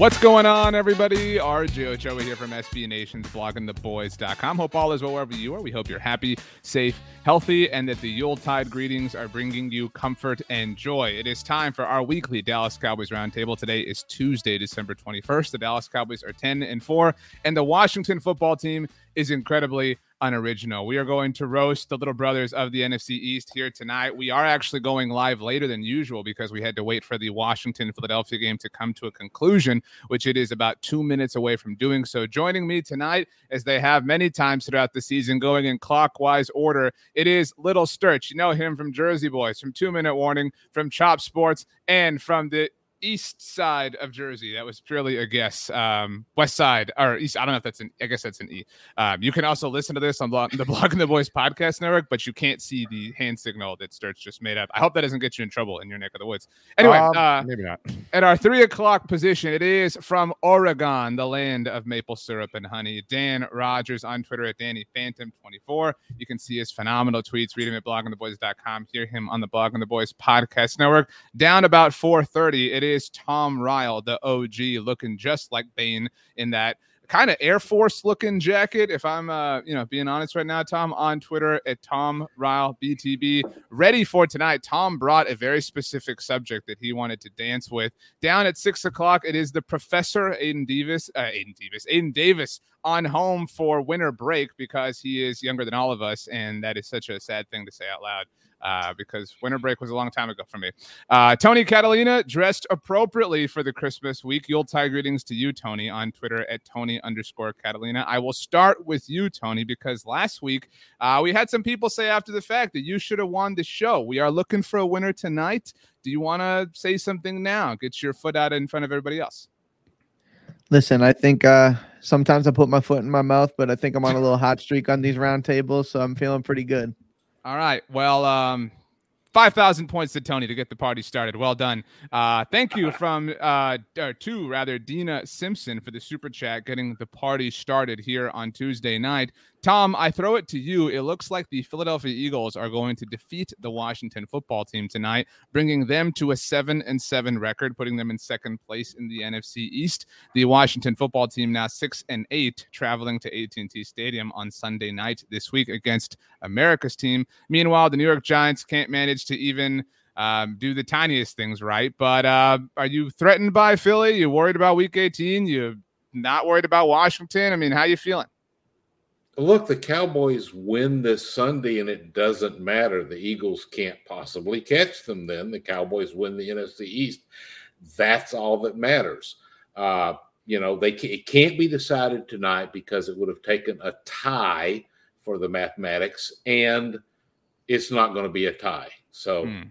What's going on, everybody? RJ Ochoa here from SB Nation's bloggingtheboys.com. Hope all is well wherever you are. We hope you're happy, safe, healthy, and that the Yuletide greetings are bringing you comfort and joy. It is time for our weekly Dallas Cowboys Roundtable. Today is Tuesday, December 21st. The Dallas Cowboys are 10 and 4, and the Washington football team is incredibly unoriginal. We are going to roast the little brothers of the NFC East here tonight. We are actually going live later than usual because we had to wait for the Washington Philadelphia game to come to a conclusion, which it is about two minutes away from doing so. Joining me tonight, as they have many times throughout the season, going in clockwise order, it is Little Sturch. You know him from Jersey Boys, from Two Minute Warning, from Chop Sports, and from the east side of Jersey. That was purely a guess. Um, west side or east. I don't know if that's an. I guess that's an E. Um, you can also listen to this on the blog, the Blogging the Boys podcast network, but you can't see the hand signal that Sturch just made up. I hope that doesn't get you in trouble in your neck of the woods. Anyway, um, uh, maybe not. At our three o'clock position, it is from Oregon, the land of maple syrup and honey. Dan Rogers on Twitter at Danny Phantom 24. You can see his phenomenal tweets. Read him at bloggingtheboys.com. Hear him on the Blogging the Boys podcast network. Down about 4:30, it is is Tom Ryle, the OG, looking just like Bane in that kind of Air Force looking jacket. If I'm, uh, you know, being honest right now, Tom on Twitter at Tom Ryle BTB, ready for tonight. Tom brought a very specific subject that he wanted to dance with. Down at six o'clock, it is the Professor Aidan Davis, uh, Aidan Davis, Aidan Davis on home for winter break because he is younger than all of us, and that is such a sad thing to say out loud uh, because winter break was a long time ago for me. Uh, Tony Catalina dressed appropriately for the Christmas week. Yuletide greetings to you, Tony, on Twitter at Tony underscore Catalina. I will start with you, Tony, because last week uh, we had some people say after the fact that you should have won the show. We are looking for a winner tonight. Do you want to say something now? Get your foot out in front of everybody else. Listen, I think uh, sometimes I put my foot in my mouth, but I think I'm on a little hot streak on these roundtables, so I'm feeling pretty good. All right. Well, um, 5,000 points to Tony to get the party started. Well done. Uh, thank you from uh, to rather Dina Simpson for the super chat, getting the party started here on Tuesday night. Tom, I throw it to you. It looks like the Philadelphia Eagles are going to defeat the Washington football team tonight, bringing them to a seven and seven record, putting them in second place in the NFC East. The Washington football team now six and eight, traveling to AT&T Stadium on Sunday night this week against America's team. Meanwhile, the New York Giants can't manage to even um, do the tiniest things right. But uh, are you threatened by Philly? You worried about Week 18? You not worried about Washington? I mean, how are you feeling? Look, the Cowboys win this Sunday and it doesn't matter. The Eagles can't possibly catch them then. The Cowboys win the NFC East. That's all that matters. Uh, you know, they it can't be decided tonight because it would have taken a tie for the mathematics, and it's not going to be a tie. So, hmm.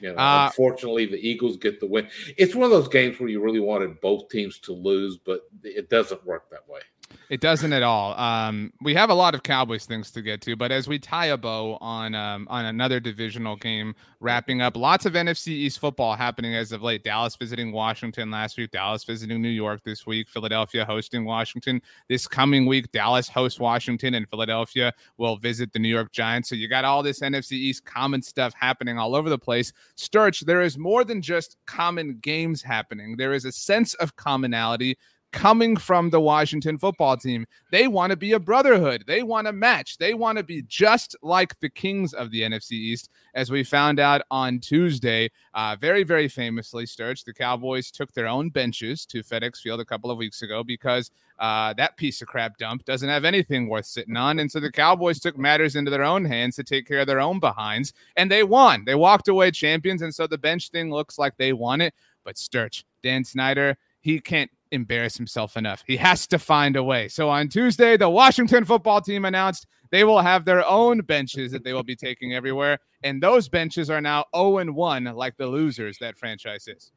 you know, uh, unfortunately, the Eagles get the win. It's one of those games where you really wanted both teams to lose, but it doesn't work that way. It doesn't at all. Um, we have a lot of Cowboys things to get to, but as we tie a bow on um, on another divisional game, wrapping up, lots of NFC East football happening as of late. Dallas visiting Washington last week, Dallas visiting New York this week, Philadelphia hosting Washington this coming week. Dallas hosts Washington, and Philadelphia will visit the New York Giants. So you got all this NFC East common stuff happening all over the place. Sturch, there is more than just common games happening. There is a sense of commonality coming from the Washington football team. They want to be a brotherhood. They want to match. They want to be just like the Kings of the NFC East, as we found out on Tuesday. Uh, very, very famously, Sturch, the Cowboys took their own benches to FedEx Field a couple of weeks ago because uh, that piece of crap dump doesn't have anything worth sitting on. And so the Cowboys took matters into their own hands to take care of their own behinds, and they won. They walked away champions. And so the bench thing looks like they won it. But Sturch, Dan Snyder, he can't embarrass himself enough. He has to find a way. So on Tuesday, the Washington football team announced They will have their own benches that they will be taking everywhere, and those benches are now 0 and 1, like the losers that franchise is.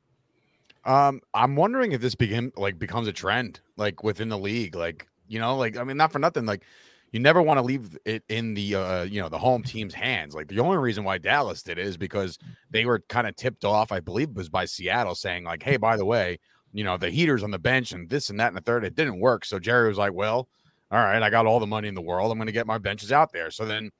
Um, I'm wondering if this begin like becomes a trend, like within the league. Like, you know, like I mean, not for nothing, like you never want to leave it in the uh, you know, the home team's hands. Like the only reason why Dallas did it is because they were kind of tipped off, I believe was by Seattle saying, like, hey, by the way, you know, the heaters on the bench and this and that and the third, it didn't work. So Jerry was like, Well, all right, I got all the money in the world. I'm gonna get my benches out there. So then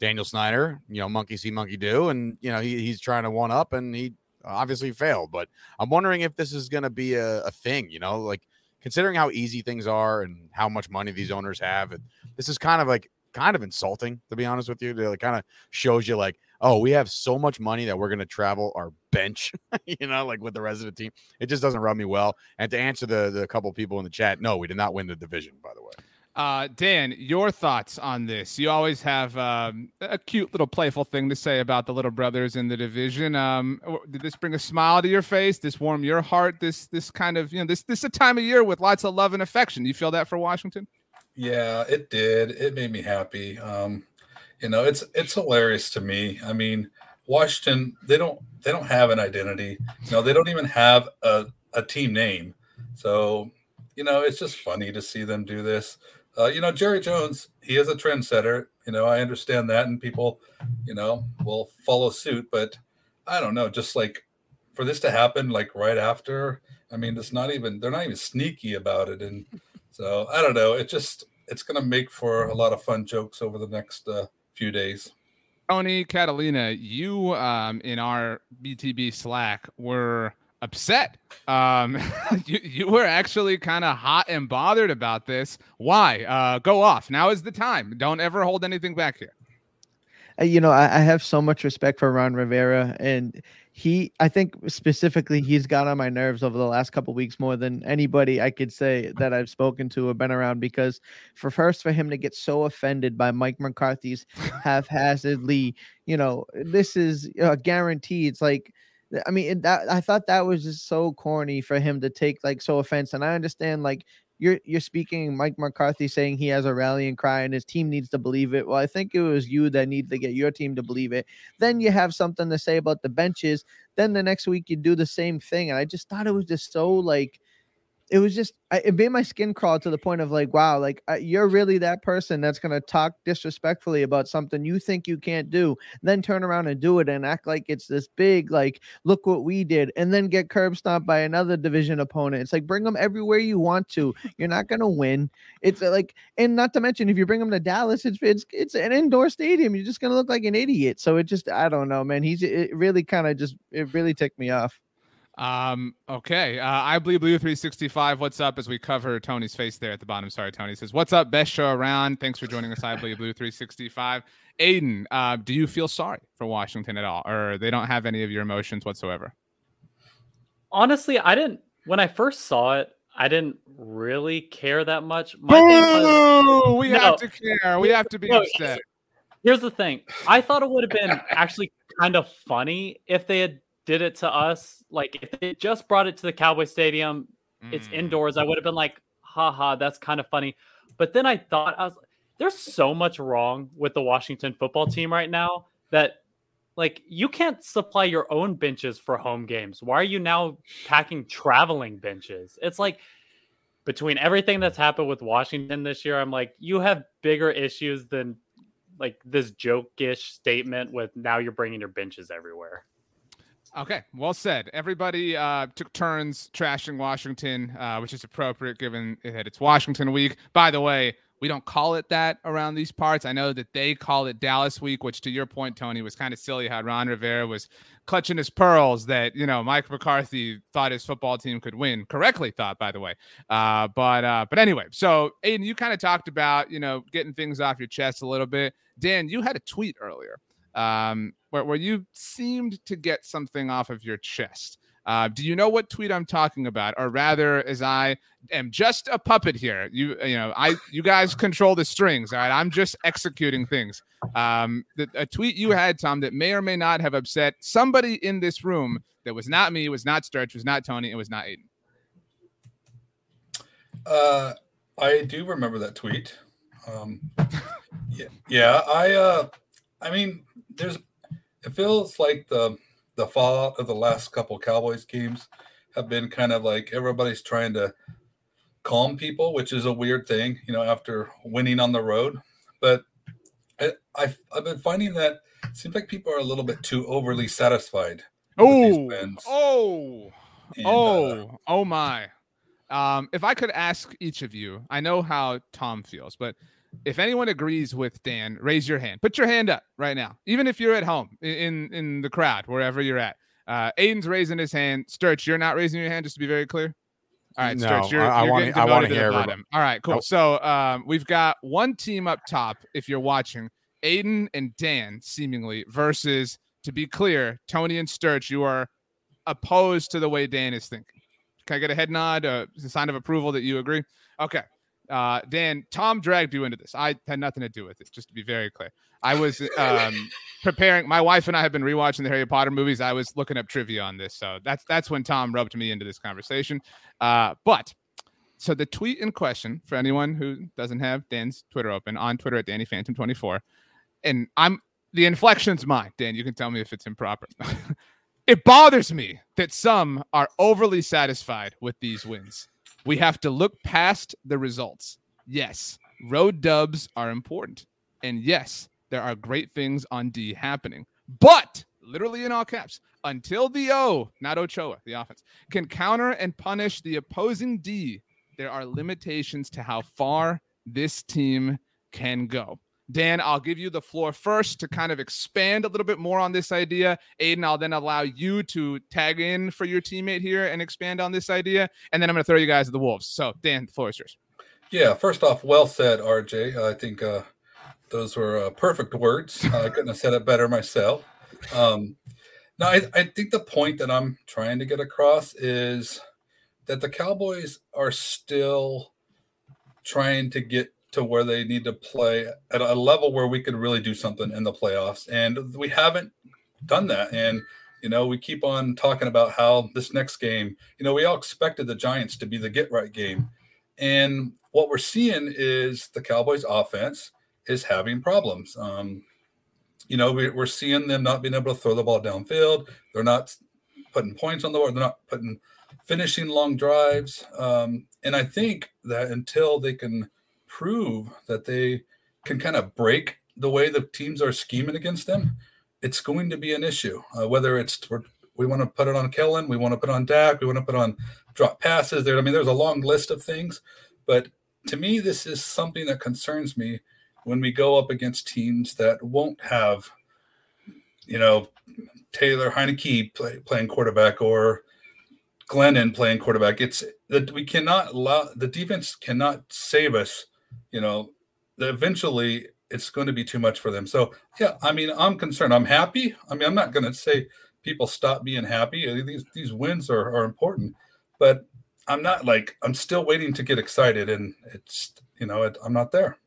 Daniel Snyder, you know, monkey see, monkey do, and you know, he, he's trying to one up and he obviously failed. But I'm wondering if this is gonna be a, a thing, you know, like considering how easy things are and how much money these owners have, it, this is kind of like kind of insulting to be honest with you. It kind of shows you like, oh, we have so much money that we're gonna travel our bench, you know, like with the rest of the team. It just doesn't rub me well. And to answer the the couple people in the chat, no, we did not win the division, by the way. Uh, Dan, your thoughts on this? You always have um, a cute little playful thing to say about the little brothers in the division. Um, did this bring a smile to your face? This warm your heart? This this kind of you know this this is a time of year with lots of love and affection. You feel that for Washington? Yeah, it did. It made me happy. Um, you know, it's it's hilarious to me. I mean, Washington they don't they don't have an identity. You know, they don't even have a, a team name. So, you know, it's just funny to see them do this. Uh, you know, Jerry Jones, he is a trendsetter. You know, I understand that, and people, you know, will follow suit. But I don't know, just like for this to happen, like right after, I mean, it's not even they're not even sneaky about it, and so I don't know. It just it's going to make for a lot of fun jokes over the next uh, few days. Tony Catalina, you um, in our BTB Slack were upset. Um, you, you were actually kind of hot and bothered about this. Why? Uh, go off. Now is the time. Don't ever hold anything back here. Uh, you know, I, I have so much respect for Ron Rivera, and he, I think specifically, he's got on my nerves over the last couple weeks more than anybody I could say that I've spoken to or been around. Because for first, for him to get so offended by Mike McCarthy's haphazardly, you know, this is a guarantee. It's like I mean, that I thought that was just so corny for him to take like so offense. And I understand like you're you're speaking Mike McCarthy saying he has a rallying cry and his team needs to believe it. Well, I think it was you that need to get your team to believe it. Then you have something to say about the benches. Then the next week you do the same thing. And I just thought it was just so like it was just it made my skin crawl to the point of like wow like you're really that person that's going to talk disrespectfully about something you think you can't do then turn around and do it and act like it's this big like look what we did and then get curb stomped by another division opponent. It's like bring them everywhere you want to. You're not going to win. It's uh, like and not to mention if you bring them to Dallas it's it's it's an indoor stadium. You're just going to look like an idiot. So it just I don't know man. He's it really kind of just it really ticked me off um, okay. Uh, I believe Blue 365. What's up as we cover Tony's face there at the bottom? Sorry, Tony says, What's up? Best show around. Thanks for joining us. I believe Blue 365. Aidan, uh, do you feel sorry for Washington at all? Or they don't have any of your emotions whatsoever? Honestly, I didn't when I first saw it, I didn't really care that much. My was, we no, have to care. We have to be no, upset. Here's the thing. I thought it would have been actually kind of funny if they had did it to us, like if they just brought it to the Cowboy Stadium, mm. it's indoors, I would have been like, haha, that's kind of funny. But then I thought I was there's so much wrong with the Washington football team right now that like you can't supply your own benches for home games. Why are you now packing traveling benches? It's like between everything that's happened with Washington this year, I'm like, you have bigger issues than like this joke-ish statement with now you're bringing your benches everywhere. Okay, well said. Everybody uh, took turns trashing Washington, uh, which is appropriate given that it's Washington week. By the way, we don't call it that around these parts. I know that they call it Dallas week, which to your point, Tony, was kind of silly how Ron Rivera was clutching his pearls that, you know, Mike McCarthy thought his football team could win. Correctly thought, by the way. Uh, but uh, but anyway, so Aidan, you kind of talked about, you know, getting things off your chest a little bit. Dan, you had a tweet earlier um, where, where you seemed to get something off of your chest. Uh, do you know what tweet I'm talking about, or rather, as I am just a puppet here? You, you know, I, you guys control the strings. All right, I'm just executing things. Um, the, a tweet you had, Tom, that may or may not have upset somebody in this room. That was not me. Was not Sturch. Was not Tony. It was not Aidan. Uh, I do remember that tweet. Um, yeah, yeah. I, uh, I mean, there's. It feels like the the fallout of the last couple Cowboys games have been kind of like everybody's trying to calm people, which is a weird thing, you know, after winning on the road. But I, I've, I've been finding that it seems like people are a little bit too overly satisfied. Oh, oh, And, oh, uh, oh my. Um, if I could ask each of you, I know how Tom feels, but if anyone agrees with Dan, raise your hand. Put your hand up right now, even if you're at home in in the crowd, wherever you're at. Uh, Aidan's raising his hand. Sturch, you're not raising your hand, just to be very clear. All right, No, Sturch, you're, I- you're I demoted to the hear everybody- bottom. All right, cool. So um, we've got one team up top. If you're watching, Aidan and Dan, seemingly versus, to be clear, Tony and Sturch. You are opposed to the way Dan is thinking. Can I get a head nod, uh, a sign of approval that you agree? Okay. Uh, Dan, Tom dragged you into this. I had nothing to do with it, just to be very clear. I was um, preparing. My wife and I have been rewatching the Harry Potter movies. I was looking up trivia on this, so that's that's when Tom rubbed me into this conversation. Uh, but so the tweet in question for anyone who doesn't have Dan's Twitter open on Twitter at Danny Phantom 24, and I'm the inflection's mine. Dan, you can tell me if it's improper. it bothers me that some are overly satisfied with these wins. We have to look past the results. Yes, road dubs are important. And yes, there are great things on D happening. But, literally in all caps, until the O, not Ochoa, the offense, can counter and punish the opposing D, there are limitations to how far this team can go. Dan, I'll give you the floor first to kind of expand a little bit more on this idea. Aidan, I'll then allow you to tag in for your teammate here and expand on this idea. And then I'm going to throw you guys to the Wolves. So, Dan, the floor is yours. Yeah, first off, well said, RJ. I think uh, those were uh, perfect words. I couldn't have said it better myself. Um, now, I, I think the point that I'm trying to get across is that the Cowboys are still trying to get to where they need to play at a level where we could really do something in the playoffs. And we haven't done that. And, you know, we keep on talking about how this next game, you know, we all expected the Giants to be the get right game. And what we're seeing is the Cowboys offense is having problems. Um, you know, we, we're seeing them not being able to throw the ball downfield. They're not putting points on the board. They're not putting finishing long drives. Um, and I think that until they can prove that they can kind of break the way the teams are scheming against them, it's going to be an issue. Uh, whether it's we're, want to put it on Kellen, we want to put on Dak, we want to put on drop passes. There, I mean, there's a long list of things, but to me, this is something that concerns me when we go up against teams that won't have, you know, Taylor Heinicke play, playing quarterback or Glennon playing quarterback. It's that we cannot allow the defense cannot save us. You know, eventually it's going to be too much for them. So yeah, I mean, I'm concerned. I'm happy. I mean, I'm not going to say people stop being happy. Uh, These these wins are, are important, but I'm not like I'm still waiting to get excited, and it's you know it, I'm not there.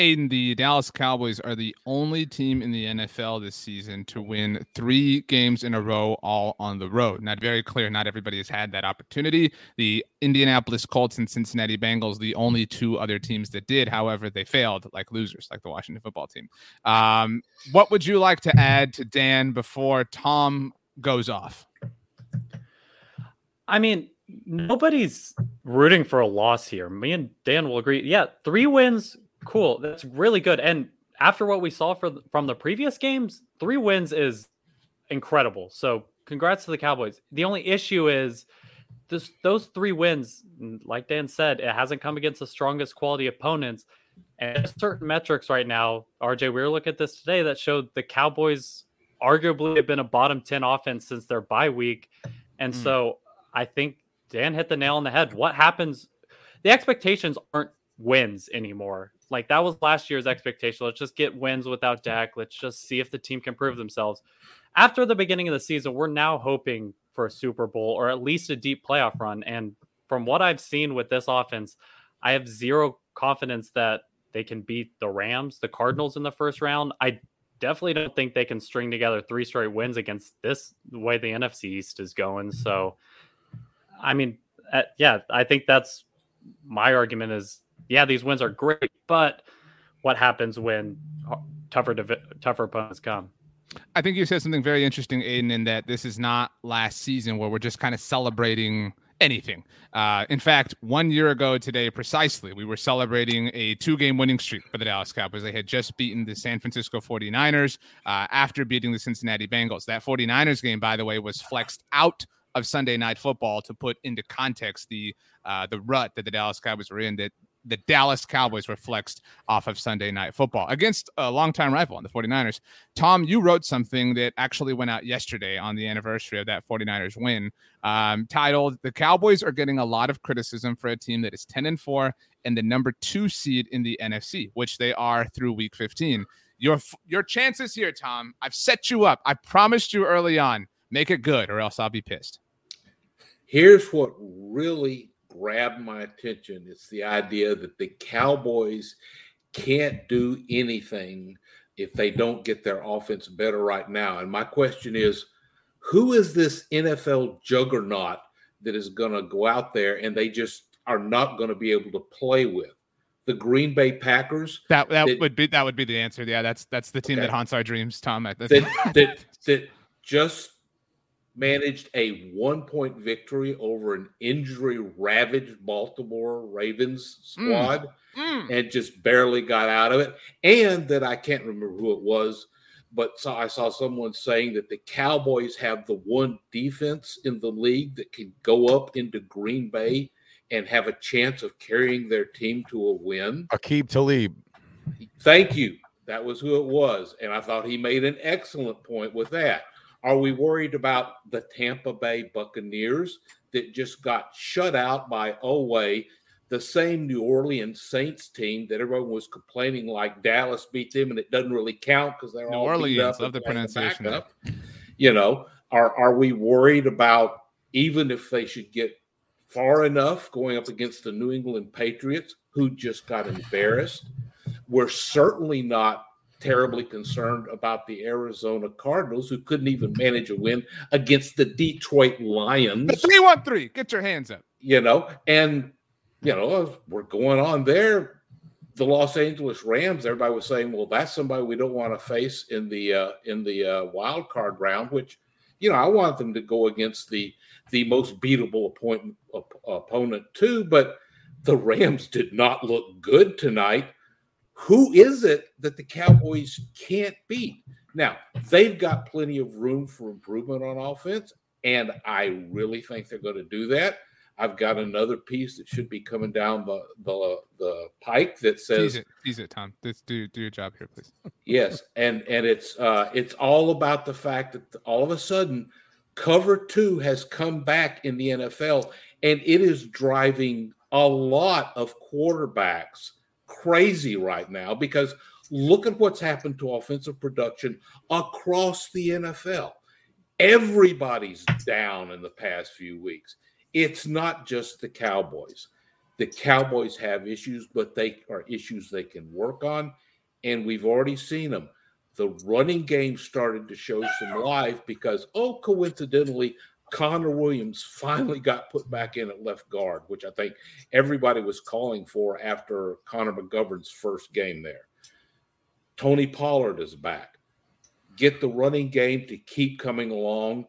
Aidan, the Dallas Cowboys are the only team in the NFL this season to win three games in a row, all on the road. Not very clear. Not everybody has had that opportunity. The Indianapolis Colts and Cincinnati Bengals, the only two other teams that did. However, they failed like losers, like the Washington football team. Um, what would you like to add to Dan before Tom goes off? I mean, nobody's rooting for a loss here. Me and Dan will agree. Yeah, three wins, cool. That's really good. And after what we saw for, from the previous games, three wins is incredible. So congrats to the Cowboys. The only issue is this those three wins, like Dan said, it hasn't come against the strongest quality opponents. And certain metrics right now, RJ, we were looking at this today that showed the Cowboys arguably have been a bottom 10 offense since their bye week. And Mm. so I think Dan hit the nail on the head. What happens? The expectations aren't wins anymore. Like that was last year's expectation. Let's just get wins without Dak. Let's just see if the team can prove themselves. After the beginning of the season, we're now hoping for a Super Bowl or at least a deep playoff run. And from what I've seen with this offense, I have zero confidence that they can beat the Rams, the Cardinals in the first round. I definitely don't think they can string together three straight wins against this the way the NFC East is going. So, I mean, uh, yeah, I think that's my argument is yeah, these wins are great, but what happens when tougher tougher opponents come. I think you said something very interesting, Aidan, in that this is not last season where we're just kind of celebrating anything. Uh, in fact, one year ago today, precisely, we were celebrating a two game winning streak for the Dallas Cowboys. They had just beaten the San Francisco 49ers uh, after beating the Cincinnati Bengals. That 49ers game, by the way, was flexed out of Sunday night football to put into context the uh, the rut that the Dallas Cowboys were in that the Dallas Cowboys were flexed off of Sunday night football against a longtime rival on the 49ers. Tom, you wrote something that actually went out yesterday on the anniversary of that 49ers win, um, titled The Cowboys are getting a lot of criticism for a team that is 10 and 4 and the number two seed in the NFC, which they are through week 15. Your, your chances here, Tom, I've set you up. I promised you early on, make it good or else I'll be pissed. Here's what really grabbed my attention. It's the idea that the Cowboys can't do anything if they don't get their offense better right now. And my question is who is this NFL juggernaut that is going to go out there and they just are not going to be able to play with? The Green Bay Packers. That that, that would be that would be the answer. Yeah, that's that's the team okay. that haunts our dreams, Tom. That, that, that just managed a one point victory over an injury ravaged Baltimore Ravens mm. squad mm. Mm. and just barely got out of it. And that I can't remember who it was, but so I saw someone saying that the Cowboys have the one defense in the league that can go up into Green Bay and have a chance of carrying their team to a win. Aqib Talib. Thank you. That was who it was. And I thought he made an excellent point with that. Are we worried about the Tampa Bay Buccaneers that just got shut out by Oweh, the same New Orleans Saints team that everyone was complaining like Dallas beat them and it doesn't really count because they're New all Orleans. Love the pronunciation. The you know, are are we worried about even if they should get far enough going up against the New England Patriots who just got embarrassed? We're certainly not terribly concerned about the Arizona Cardinals, who couldn't even manage a win against the Detroit Lions. 313, get your hands up. You know, and, you know, we're going on there. The Los Angeles Rams, everybody was saying, well, that's somebody we don't want to face in the uh, in the uh, wild card round, which, you know, I want them to go against the the most beatable opponent, opponent too. But the Rams did not look good tonight who is it that the Cowboys can't beat? Now, they've got plenty of room for improvement on offense, and I really think they're going to do that. I've got another piece that should be coming down the the, the pike that says tease it, tease it Tom. Just do do your job here, please. yes, and and it's uh it's all about the fact that all of a sudden cover two has come back in the NFL, and it is driving a lot of quarterbacks crazy right now because look at what's happened to offensive production across the NFL. Everybody's down in the past few weeks. It's not just the Cowboys. The Cowboys have issues, but they are issues they can work on. And we've already seen them. The running game started to show some life because, oh, coincidentally, Connor Williams finally got put back in at left guard, which I think everybody was calling for after Connor McGovern's first game there. Tony Pollard is back. Get the running game to keep coming along.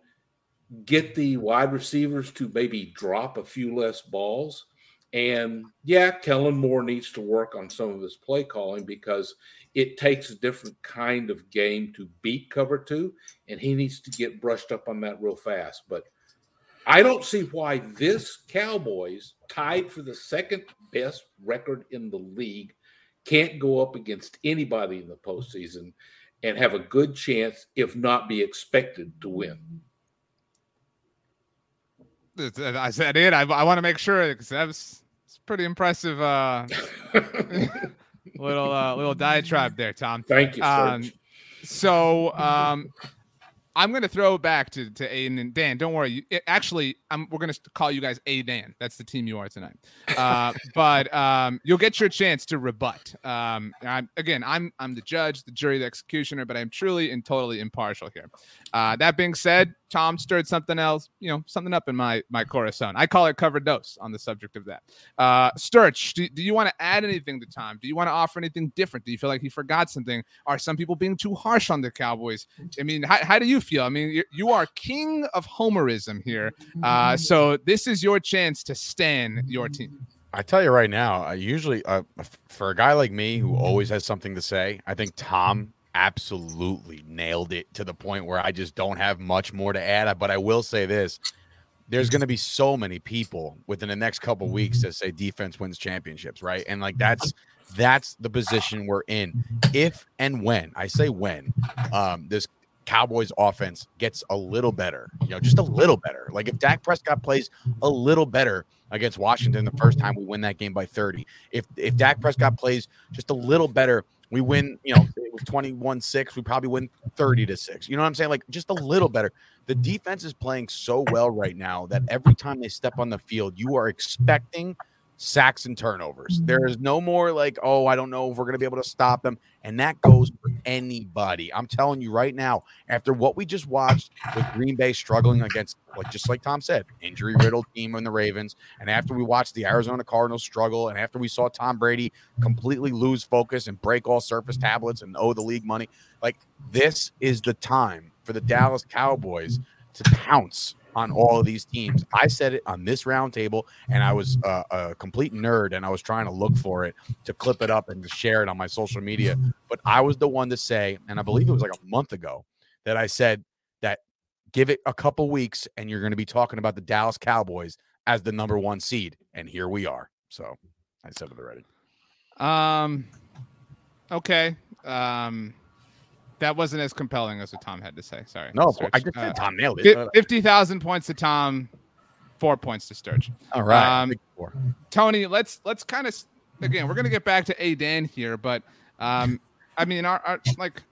Get the wide receivers to maybe drop a few less balls. And yeah, Kellen Moore needs to work on some of his play calling because it takes a different kind of game to beat cover two, and he needs to get brushed up on that real fast. But I don't see why this Cowboys, tied for the second best record in the league, can't go up against anybody in the postseason and have a good chance, if not be expected to win. I said it. I, I want to make sure because that was it's pretty impressive. Uh, little uh, little diatribe there, Tom. Thank you. Um, so um, I'm going to throw back to, to Aidan and Dan. Don't worry. It, actually, I'm, we're going to call you guys A Dan. That's the team you are tonight. Uh, but um, you'll get your chance to rebut. Um, I'm, again, I'm I'm the judge, the jury, the executioner, but I'm truly and totally impartial here. Uh, that being said, Tom stirred something else, you know, something up in my my corazon. I call it covered dose on the subject of that. Uh, Sturch, do, do you want to add anything to Tom? Do you want to offer anything different? Do you feel like he forgot something? Are some people being too harsh on the Cowboys? I mean, how, how do you feel? I mean, you, are king of homerism here. Uh, so this is your chance to stand your team. I tell you right now, I usually uh, for a guy like me who always has something to say, I think Tom absolutely nailed it to the point where I just don't have much more to add. But I will say this: there's going to be so many people within the next couple weeks that say defense wins championships, right? And like that's that's the position we're in. If and when I say when, um, this Cowboys offense gets a little better, you know, just a little better. Like if Dak Prescott plays a little better against Washington the first time we win that game by 30. If if Dak Prescott plays just a little better, we win, you know, it was 21-6, we probably win 30 to 6. You know what I'm saying? Like just a little better. The mm-hmm. defense is playing so well right now that every time they step on the field, you are expecting sacks and turnovers. Mm-hmm. There is no more like, oh, I don't know if we're going to be able to stop them. And that goes for anybody. I'm telling you right now, after what we just watched with Green Bay struggling against, like just like Tom said, injury riddled team in the Ravens, and after we watched the Arizona Cardinals struggle, and after we saw Tom Brady completely lose focus and break all surface tablets and owe the league money, like this is the time for the Dallas Cowboys to pounce on all of these teams. I said it on this roundtable, and I was uh, a complete nerd, and I was trying to look for it to clip it up and to share it on my social media. But I was the one to say, and I believe it was like a month ago, that I said that give it a couple weeks, and you're going to be talking about the Dallas Cowboys as the number one seed, and here we are. So I said it already. Um. Okay. Um that wasn't as compelling as what Tom had to say. Sorry. No, Sturch. I just said uh, Tom nailed it. Fifty thousand points to Tom, four points to Sturch. All right. Um, Tony, let's let's kind of again. We're gonna get back to A Dan here, but um, I mean, our, our like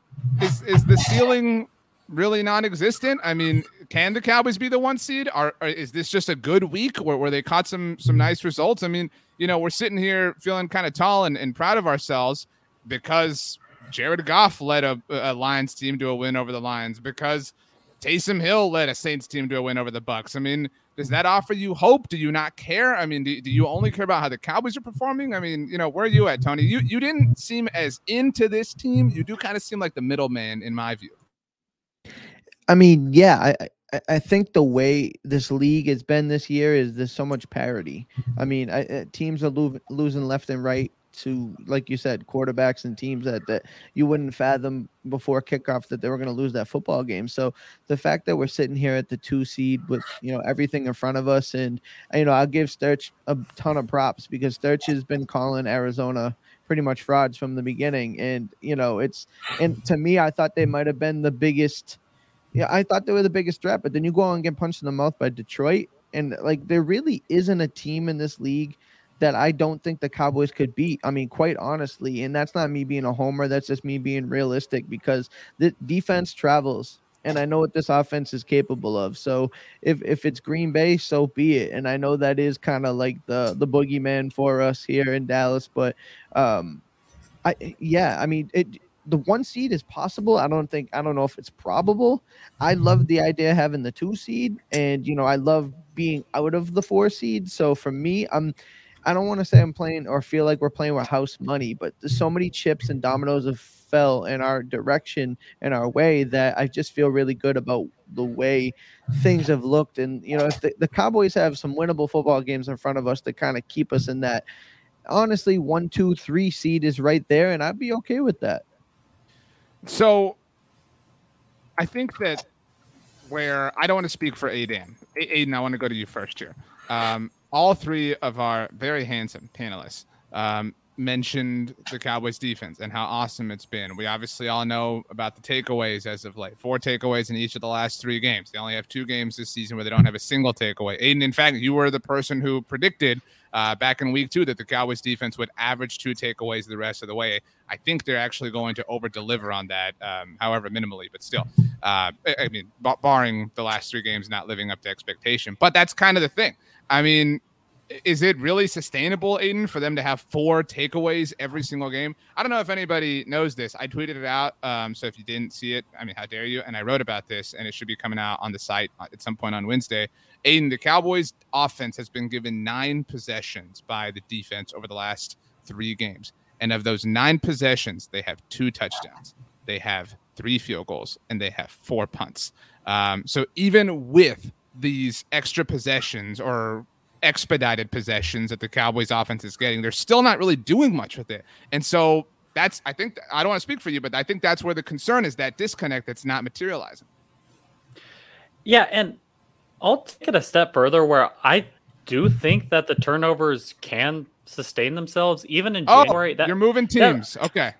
is is the ceiling really non-existent? I mean, can the Cowboys be the one seed? Are, are, is this just a good week where, where they caught some some nice results? I mean, you know, we're sitting here feeling kind of tall and, and proud of ourselves because Jared Goff led a, a Lions team to a win over the Lions because Taysom Hill led a Saints team to a win over the Bucks. I mean, does that offer you hope? Do you not care? I mean, do, do you only care about how the Cowboys are performing? I mean, you know, where are you at, Tony? You you didn't seem as into this team. You do kind of seem like the middleman in my view. I mean, yeah, I I think the way this league has been this year is there's so much parity. Mm-hmm. I mean, I, teams are lo- losing left and right to, like you said, quarterbacks and teams that, that you wouldn't fathom before kickoff that they were going to lose that football game. So the fact that we're sitting here at the two seed with you know everything in front of us, and uh, you know I'll give Sturch a ton of props because Sturch has been calling Arizona pretty much frauds from the beginning, and you know it's and to me I thought they might have been the biggest. Yeah, I thought they were the biggest threat, but then you go on and get punched in the mouth by Detroit, and like there really isn't a team in this league that I don't think the Cowboys could beat. I mean, quite honestly, and that's not me being a homer. That's just me being realistic because the defense travels, and I know what this offense is capable of. So if if it's Green Bay, so be it. And I know that is kind of like the the boogeyman for us here in Dallas, but um, I yeah, I mean it the one seed is possible. I don't think I don't know if it's probable. I love the idea of having the two seed, and you know I love being out of the four seed. So for me, I'm I don't want to say I'm playing or feel like we're playing with house money, but there's so many chips and dominoes have fell in our direction and our way that I just feel really good about the way things have looked. And you know, if the, the Cowboys have some winnable football games in front of us to kind of keep us in that, honestly, one, two, three seed is right there, and I'd be okay with that. So, I think that where I don't want to speak for Aidan. Aidan, I want to go to you first here. Um, all three of our very handsome panelists um, mentioned the Cowboys defense and how awesome it's been. We obviously all know about the takeaways as of late. Four takeaways in each of the last three games. They only have two games this season where they don't have a single takeaway. Aidan, in fact, you were the person who predicted uh, back in week two that the Cowboys defense would average two takeaways the rest of the way. I think they're actually going to over deliver on that, um, however, minimally, but still. Uh, I mean, barring the last three games not living up to expectation. But that's kind of the thing. I mean, is it really sustainable, Aidan, for them to have four takeaways every single game? I don't know if anybody knows this. I tweeted it out. Um, so if you didn't see it, I mean, how dare you? And I wrote about this, and it should be coming out on the site at some point on Wednesday. Aidan, the Cowboys' offense has been given nine possessions by the defense over the last three games. And of those nine possessions, they have two touchdowns, they have three field goals, and they have four punts. Um, so even with these extra possessions or expedited possessions that the Cowboys offense is getting. They're still not really doing much with it. And so that's I think I don't want to speak for you, but I think that's where the concern is that disconnect that's not materializing. Yeah, and I'll take it a step further where I do think that the turnovers can sustain themselves even in oh, January. That, you're moving teams. That, okay.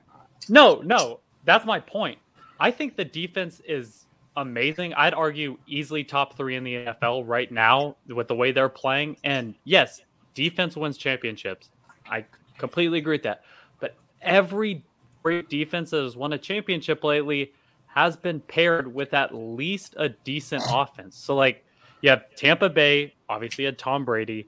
No, no, that's my point. I think the defense is amazing. I'd argue easily top three in the NFL right now with the way they're playing. And yes, defense wins championships. I completely agree with that. But every great defense that has won a championship lately has been paired with at least a decent offense. So, like, you have Tampa Bay, obviously had Tom Brady,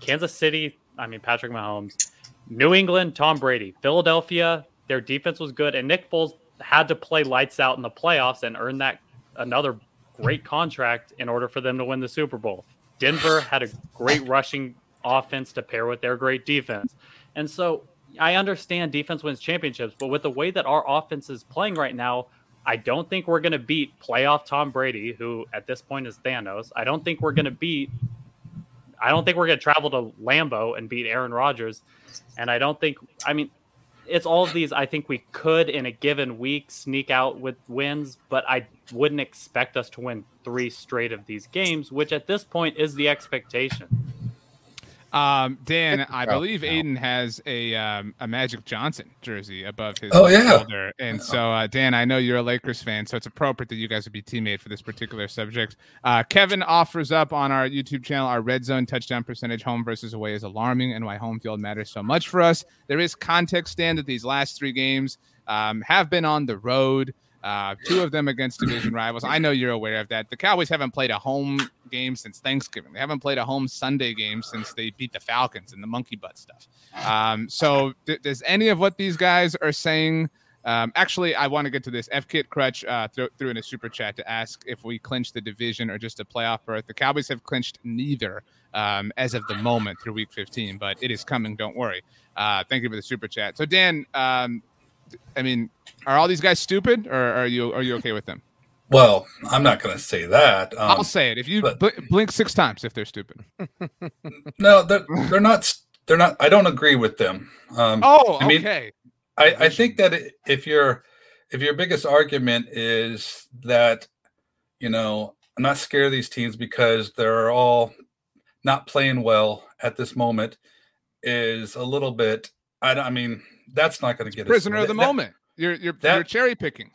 Kansas City, I mean, Patrick Mahomes, New England, Tom Brady, Philadelphia, their defense was good. And Nick Foles had to play lights out in the playoffs and earn that another great contract in order for them to win the Super Bowl. Denver had a great rushing offense to pair with their great defense. And so I understand defense wins championships, but with the way that our offense is playing right now, I don't think we're going to beat playoff Tom Brady, who at this point is Thanos. I don't think we're going to beat, I don't think we're going to travel to Lambeau and beat Aaron Rodgers. And I don't think, I mean, it's all of these I think we could in a given week sneak out with wins, but I wouldn't expect us to win three straight of these games, which at this point is the expectation. Um, Dan, I believe Aidan has a um, a Magic Johnson jersey above his oh, yeah. shoulder, and so uh, Dan, I know you're a Lakers fan, so it's appropriate that you guys would be teammate for this particular subject. Uh, Kevin offers up on our YouTube channel our red zone touchdown percentage, home versus away, is alarming, and why home field matters so much for us. There is context, Dan, that these last three games um, have been on the road. Uh, two of them against division rivals. I know you're aware of that. The Cowboys haven't played a home game since Thanksgiving. They haven't played a home Sunday game since they beat the Falcons and the monkey butt stuff. Um, so, does any of what these guys are saying? Um, actually, I want to get to this. F Kit Crutch uh, th- threw in a super chat to ask if we clinch the division or just a playoff berth. The Cowboys have clinched neither um, as of the moment through Week 15, but it is coming. Don't worry. Uh, thank you for the super chat. So, Dan, um, I mean, are all these guys stupid, or are you are you okay with them? Well, I'm not going to say that. Um, I'll say it if you but, bl- blink six times if they're stupid. no, they're, they're not. They're not. I don't agree with them. Um, oh, I mean, okay. I, I think that if your if your biggest argument is that you know I'm not scared of these teams because they're all not playing well at this moment is a little bit. I, I mean, that's not going to get a prisoner of the that, moment. You're you're, that, you're cherry picking.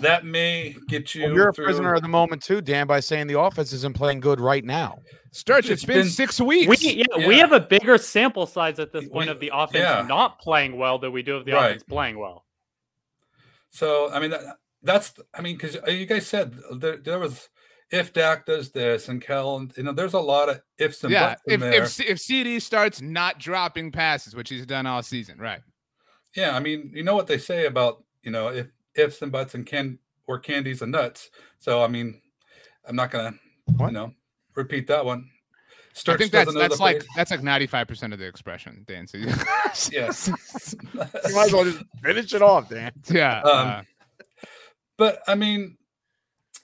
That may get you. Well, you're through. a prisoner of the moment too, Dan, by saying the offense isn't playing good right now. Sturch, it's been, been six weeks. We, yeah, yeah, we have a bigger sample size at this point we, of the offense yeah. not playing well than we do of the right. offense playing well. So I mean, that, that's I mean, because uh, you guys said there, there was if Dak does this and Kel, you know, there's a lot of ifs and yeah, buts if. If, if CD starts not dropping passes, which he's done all season, right? Yeah, I mean, you know what they say about you know if ifs and buts and can or candies and nuts. So I mean, I'm not gonna what? you know repeat that one. I think that's that's like place. that's like 95 percent of the expression, Dan. So yes, you might as well just finish it off, Dan. Yeah, um, uh, but I mean,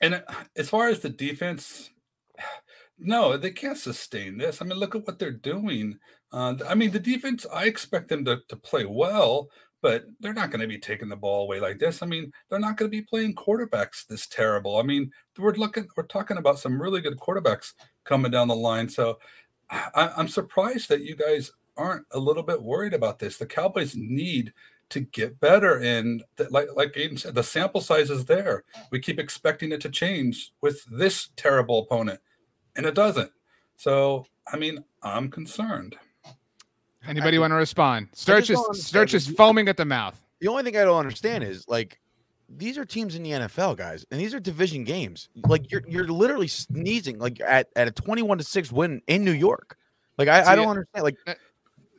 and as far as the defense, no, they can't sustain this. I mean, look at what they're doing. Uh, I mean, the defense, I expect them to, to play well, but they're not going to be taking the ball away like this. I mean, they're not going to be playing quarterbacks this terrible. I mean, we're looking, we're talking about some really good quarterbacks coming down the line. So I, I'm surprised that you guys aren't a little bit worried about this. The Cowboys need to get better, and like like Aidan said, the sample size is there. We keep expecting it to change with this terrible opponent, and it doesn't. So I mean, I'm concerned. Anybody want to respond? Sturch is Sturch is foaming at the mouth. The only thing I don't understand is like these are teams in the NFL, guys, and these are division games. Like you're you're literally sneezing like at, at a 21 to 6 win in New York. Like I, I don't understand. Like I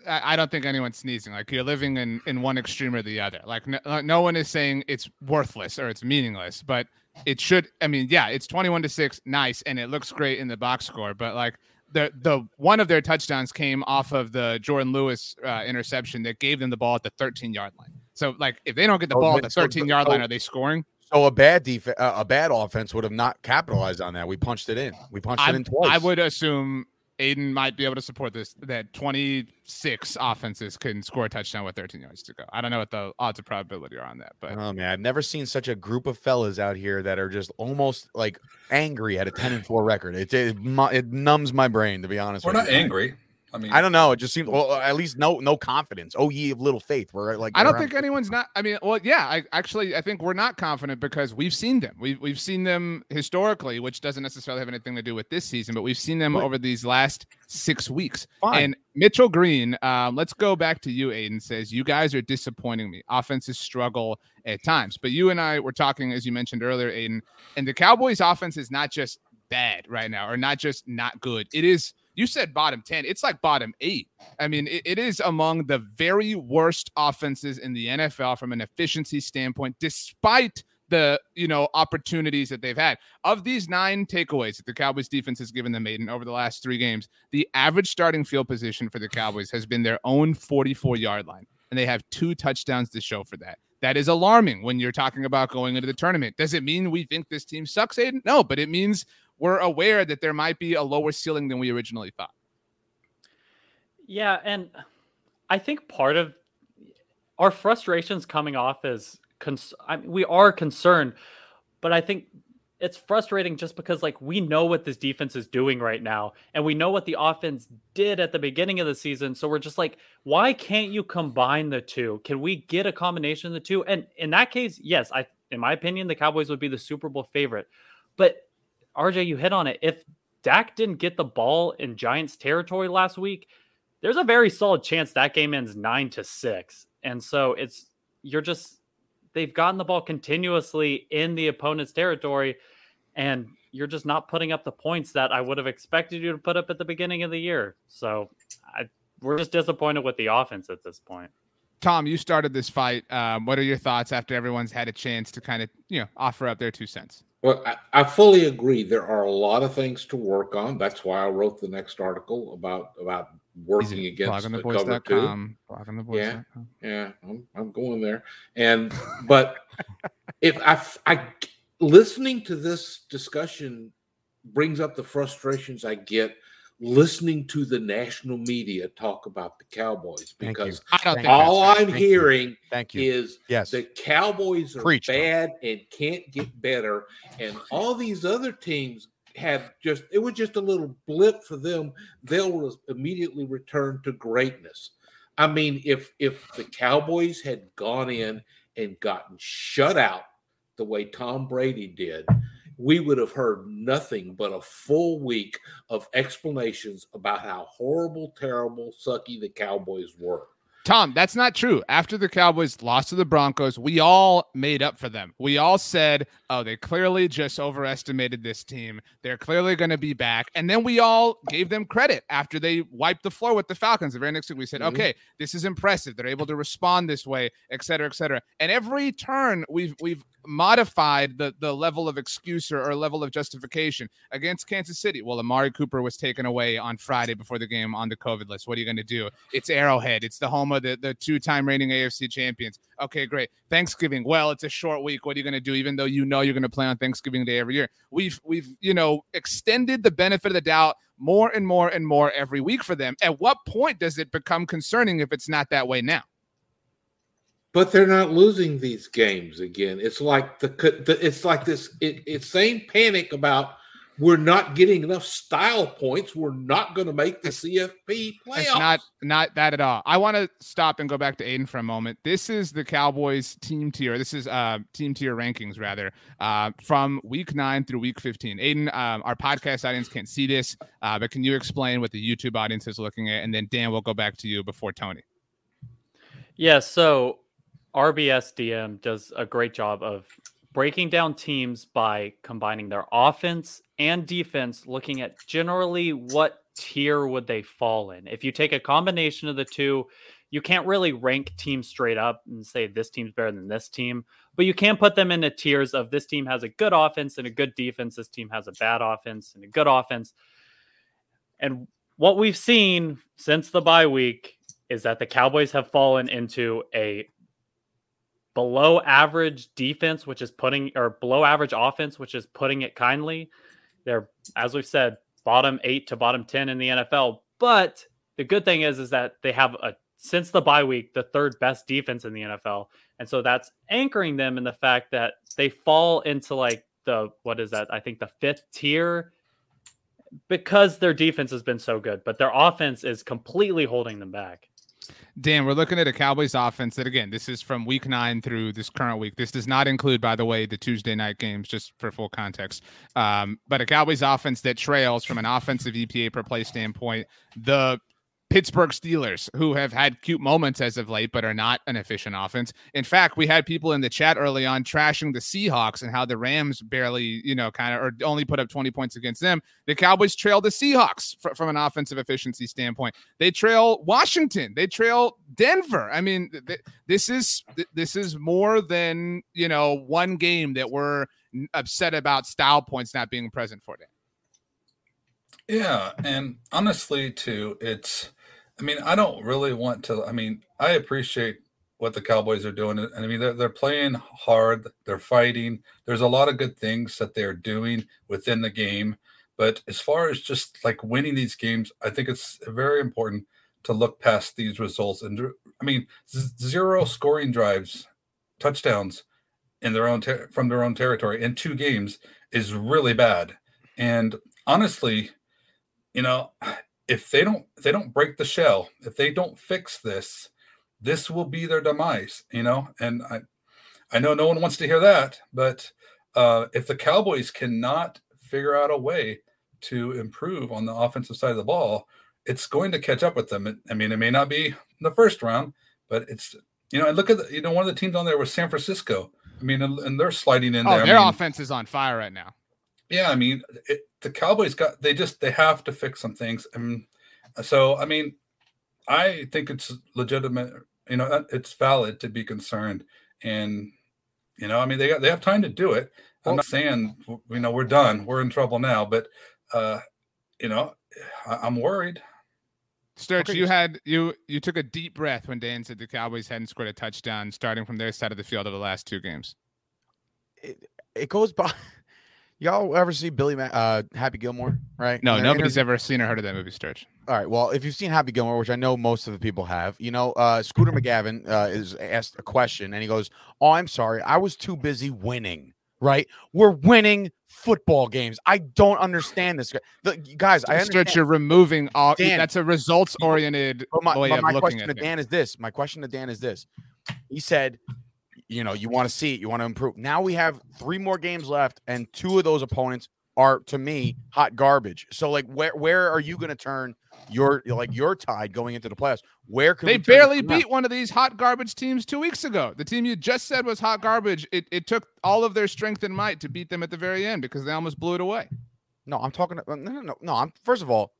I don't think anyone's sneezing. Like you're living in in one extreme or the other. Like no, uh, no one is saying it's worthless or it's meaningless, but it should. I mean, yeah, it's 21 to six, nice, and it looks great in the box score. But like the the one of their touchdowns came off of the Jourdan Lewis uh, interception that gave them the ball at the 13 yard line. So like if they don't get the Oh, ball at the 13 yard line, are they scoring? so a bad def- uh, a bad offense would have not capitalized on that. We punched it in. We punched I, it in twice. I would assume Aidan might be able to support this. That 26 offenses can score a touchdown with 13 yards to go. I don't know what the odds of probability are on that, but Oh man, I've never seen such a group of fellas out here that are just almost like angry at a ten and four record. It it, it numbs my brain to be honest. We're with not you. angry. I mean, I don't know. It just seems well. At least no no confidence. Oh ye of little faith. We're like I don't think anyone's not. I mean, well, yeah, I actually I think we're not confident because we've seen them. We've we've seen them historically, which doesn't necessarily have anything to do with this season, but we've seen them Right. over these last six weeks. Fine. And Mitchell Green, um, let's go back to you, Aidan. Says you guys are disappointing me. Offenses struggle at times, but you and I were talking as you mentioned earlier, Aidan, and the Cowboys' offense is not just bad right now, or not just not good. It is. You said bottom 10. It's like bottom eight. I mean, it, it is among the very worst offenses in the NFL from an efficiency standpoint, despite the you know opportunities that they've had. Of these nine takeaways that the Cowboys defense has given them, Aidan, over the last three games, the average starting field position for the Cowboys has been their own 44 yard line, and they have two touchdowns to show for that. That is alarming when you're talking about going into the tournament. Does it mean we think this team sucks, Aidan? No, but it means we're aware that there might be a lower ceiling than we originally thought. Yeah, and I think part of our frustrations coming off is cons- I mean, we are concerned, but I think it's frustrating just because like we know what this defense is doing right now and we know what the offense did at the beginning of the season so we're just like why can't you combine the two can we get a combination of the two and in that case yes i in my opinion the cowboys would be the super bowl favorite but rj you hit on it if dak didn't get the ball in giants territory last week there's a very solid chance that game ends nine to six. And so it's you're just they've gotten the ball continuously in the opponent's territory, and you're just not putting up the points that I would have expected you to put up at the beginning of the year. So I, we're just disappointed with the offense at this point. Tom, you started this fight. Um, what are your thoughts after everyone's had a chance to kind of you know offer up their two cents? Well, I, I fully agree. There are a lot of things to work on. That's why I wrote the next article about about working against the cover two. Bloggingtheboys.com. Bloggingtheboys.com. Yeah, I'm, I'm going there. And but if I, I listening to this discussion brings up the frustrations I get listening to the national media talk about the Cowboys Thank you. because I don't all that's. I'm Thank you. hearing Thank you. is Yes. the Cowboys are Preach, Tom. bad and can't get better, and all these other teams have just it was just a little blip for them. They'll immediately return to greatness. I mean, if if the Cowboys had gone in and gotten shut out the way Tom Brady did, we would have heard nothing but a full week of explanations about how horrible, terrible, sucky the Cowboys were. Tom, that's not true. After the Cowboys lost to the Broncos, we all made up for them. We all said, oh, they clearly just overestimated this team. They're clearly going to be back. And then we all gave them credit after they wiped the floor with the Falcons. The very next week, we said, Mhm. okay, this is impressive. They're able to respond this way, et cetera, et cetera. And every turn, we've we've modified the the level of excuse or, or level of justification against Kansas City. Well, Amari Cooper was taken away on Friday before the game on the COVID list. What are you going to do? It's Arrowhead. It's the home of the, the two time reigning AFC champions. Okay, great. Thanksgiving. Well, it's a short week. What are you going to do? Even though you know you're going to play on Thanksgiving Day every year, we've we've you know extended the benefit of the doubt more and more and more every week for them. At what point does it become concerning if it's not that way now? But they're not losing these games again. It's like the, the it's like this. It, it's same panic about we're not getting enough style points. We're not going to make the CFP playoffs. It's not not that at all. I want to stop and go back to Aidan for a moment. This is the Cowboys team tier. This is uh team tier rankings rather uh, from week nine through week fifteen. Aidan, um, our podcast audience can't see this, uh, but can you explain what the YouTube audience is looking at? And then Dan, we'll go back to you before Tony. Yeah, so RBS DM does a great job of breaking down teams by combining their offense and defense, looking at generally what tier would they fall in. If you take a combination of the two, you can't really rank teams straight up and say this team's better than this team, but you can put them into tiers of this team has a good offense and a good defense, this team has a bad offense and a good offense. And what we've seen since the bye week is that the Cowboys have fallen into a below average defense, which is putting or below average offense, which is putting it kindly. They're, as we've said, bottom eight to bottom 10 in the NFL. But the good thing is, is that they have a since the bye week, the third best defense in the NFL. And so that's anchoring them in the fact that they fall into like the what is that? I think the fifth tier because their defense has been so good, but their offense is completely holding them back. Dan, we're looking at a Cowboys offense that, again, this is from week nine through this current week. This does not include, by the way, the Tuesday night games, just for full context. Um, but a Cowboys offense that trails from an offensive EPA per play standpoint. The Pittsburgh Steelers, who have had cute moments as of late, but are not an efficient offense. In fact, we had people in the chat early on trashing the Seahawks and how the Rams barely, you know, kind of, or only put up 20 points against them. The Cowboys trail the Seahawks fr- from an offensive efficiency standpoint. They trail Washington. They trail Denver. I mean, th- this is th- this is more than you know one game that we're upset about style points not being present for them. Yeah, and honestly, too, it's I mean, I don't really want to. I mean, I appreciate what the Cowboys are doing. And I mean, they're, they're playing hard, they're fighting. There's a lot of good things that they're doing within the game. But as far as just like winning these games, I think it's very important to look past these results. And I mean, zero scoring drives, touchdowns in their own ter- from their own territory in two games is really bad. And honestly, you know, if they don't if they don't break the shell, if they don't fix this, this will be their demise, you know? And I I know no one wants to hear that, but uh, if the Cowboys cannot figure out a way to improve on the offensive side of the ball, it's going to catch up with them. I mean, it may not be the first round, but it's you know, and look at the, you know one of the teams on there was San Francisco. I mean, and they're sliding in oh, there. Their I mean, offense is on fire right now. Yeah, I mean, it, the Cowboys got they just they have to fix some things, and so I mean, I think it's legitimate. You know, it's valid to be concerned, and you know, I mean, they got they have time to do it. I'm not saying you know we're done, we're in trouble now, but uh, you know, I, am worried. Sturch, okay. you had you you took a deep breath when Dan said the Cowboys hadn't scored a touchdown starting from their side of the field of the last two games. It, it goes by Y'all ever see Billy Ma- uh, Happy Gilmore? Right? No, nobody's ever seen or heard of that movie, Sturch. All right. Well, if you've seen Happy Gilmore, which I know most of the people have, you know, uh, Scooter McGavin uh, is asked a question, and he goes, "Oh, I'm sorry, I was too busy winning." Right? We're winning football games. I don't understand this, the, guys. I understand. Stretch, you're removing all. Dan, that's a results oriented my, way my, my of looking question at to Dan is this. My question to Dan is this. He said you know, you want to see it, you want to improve. Now we have three more games left, and two of those opponents are to me hot garbage. So like where where are you going to turn your like your tide going into the playoffs? Where could they barely beat one of these hot garbage teams two weeks ago? The team you just said was hot garbage. It it took all of their strength and might to beat them at the very end because they almost blew it away. No, I'm talking. Uh, no, no, no, no. I'm first of all,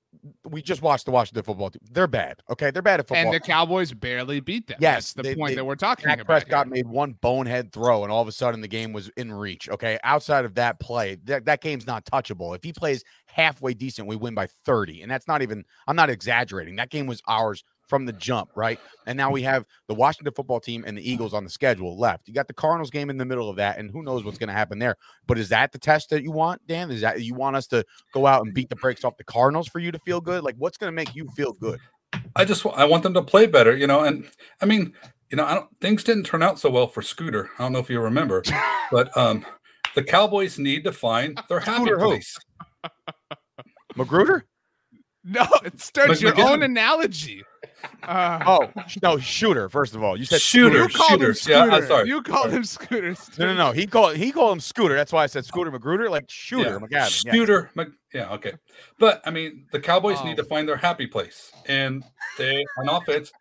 we just watched the Washington football team. They're bad. Okay, they're bad at football. And the Cowboys barely beat them. Yes, That's the they, point they, that we're talking Dak about. Prescott here. made one bonehead throw, and all of a sudden the game was in reach. Okay, outside of that play, that, that game's not touchable. If he plays halfway decent, we win by 30, and that's not even. I'm not exaggerating. That game was ours from the jump, right? And now we have the Washington football team and the Eagles on the schedule left. You got the Cardinals game in the middle of that, and who knows what's going to happen there. But is that the test that you want, Dan? Is that you want us to go out and beat the brakes off the Cardinals for you to feel good? Like, what's going to make you feel good? I just I want them to play better, you know. And I mean, you know, I don't things didn't turn out so well for Scooter. I don't know if you remember, but um, the Cowboys need to find their happy place. Magruder? No, it starts your own analogy. Uh, oh no, shooter. First of all, you said shooter. You called shooter. him scooter. Yeah, I'm sorry. You called him scooter. No, no, no. He called he called him scooter. That's why I said scooter Magruder, like shooter yeah. McGavin. Scooter. Yeah. yeah, okay. But I mean, the Cowboys Oh. need to find their happy place, and they on offense,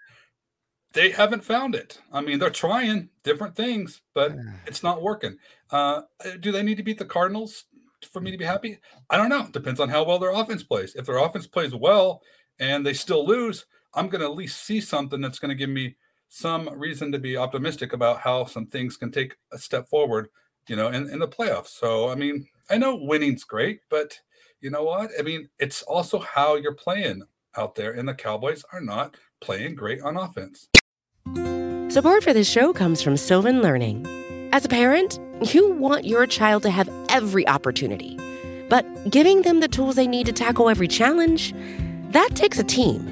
they haven't found it. I mean, they're trying different things, but it's not working. Uh, do they need to beat the Cardinals for me to be happy? I don't know. Depends on how well their offense plays. If their offense plays well and they still lose, I'm going to at least see something that's going to give me some reason to be optimistic about how some things can take a step forward, you know, in, in the playoffs. So, I mean, I know winning's great, but you know what? I mean, it's also how you're playing out there, and the Cowboys are not playing great on offense. Support for this show comes from Sylvan Learning. As a parent, you want your child to have every opportunity, but giving them the tools they need to tackle every challenge, that takes a team.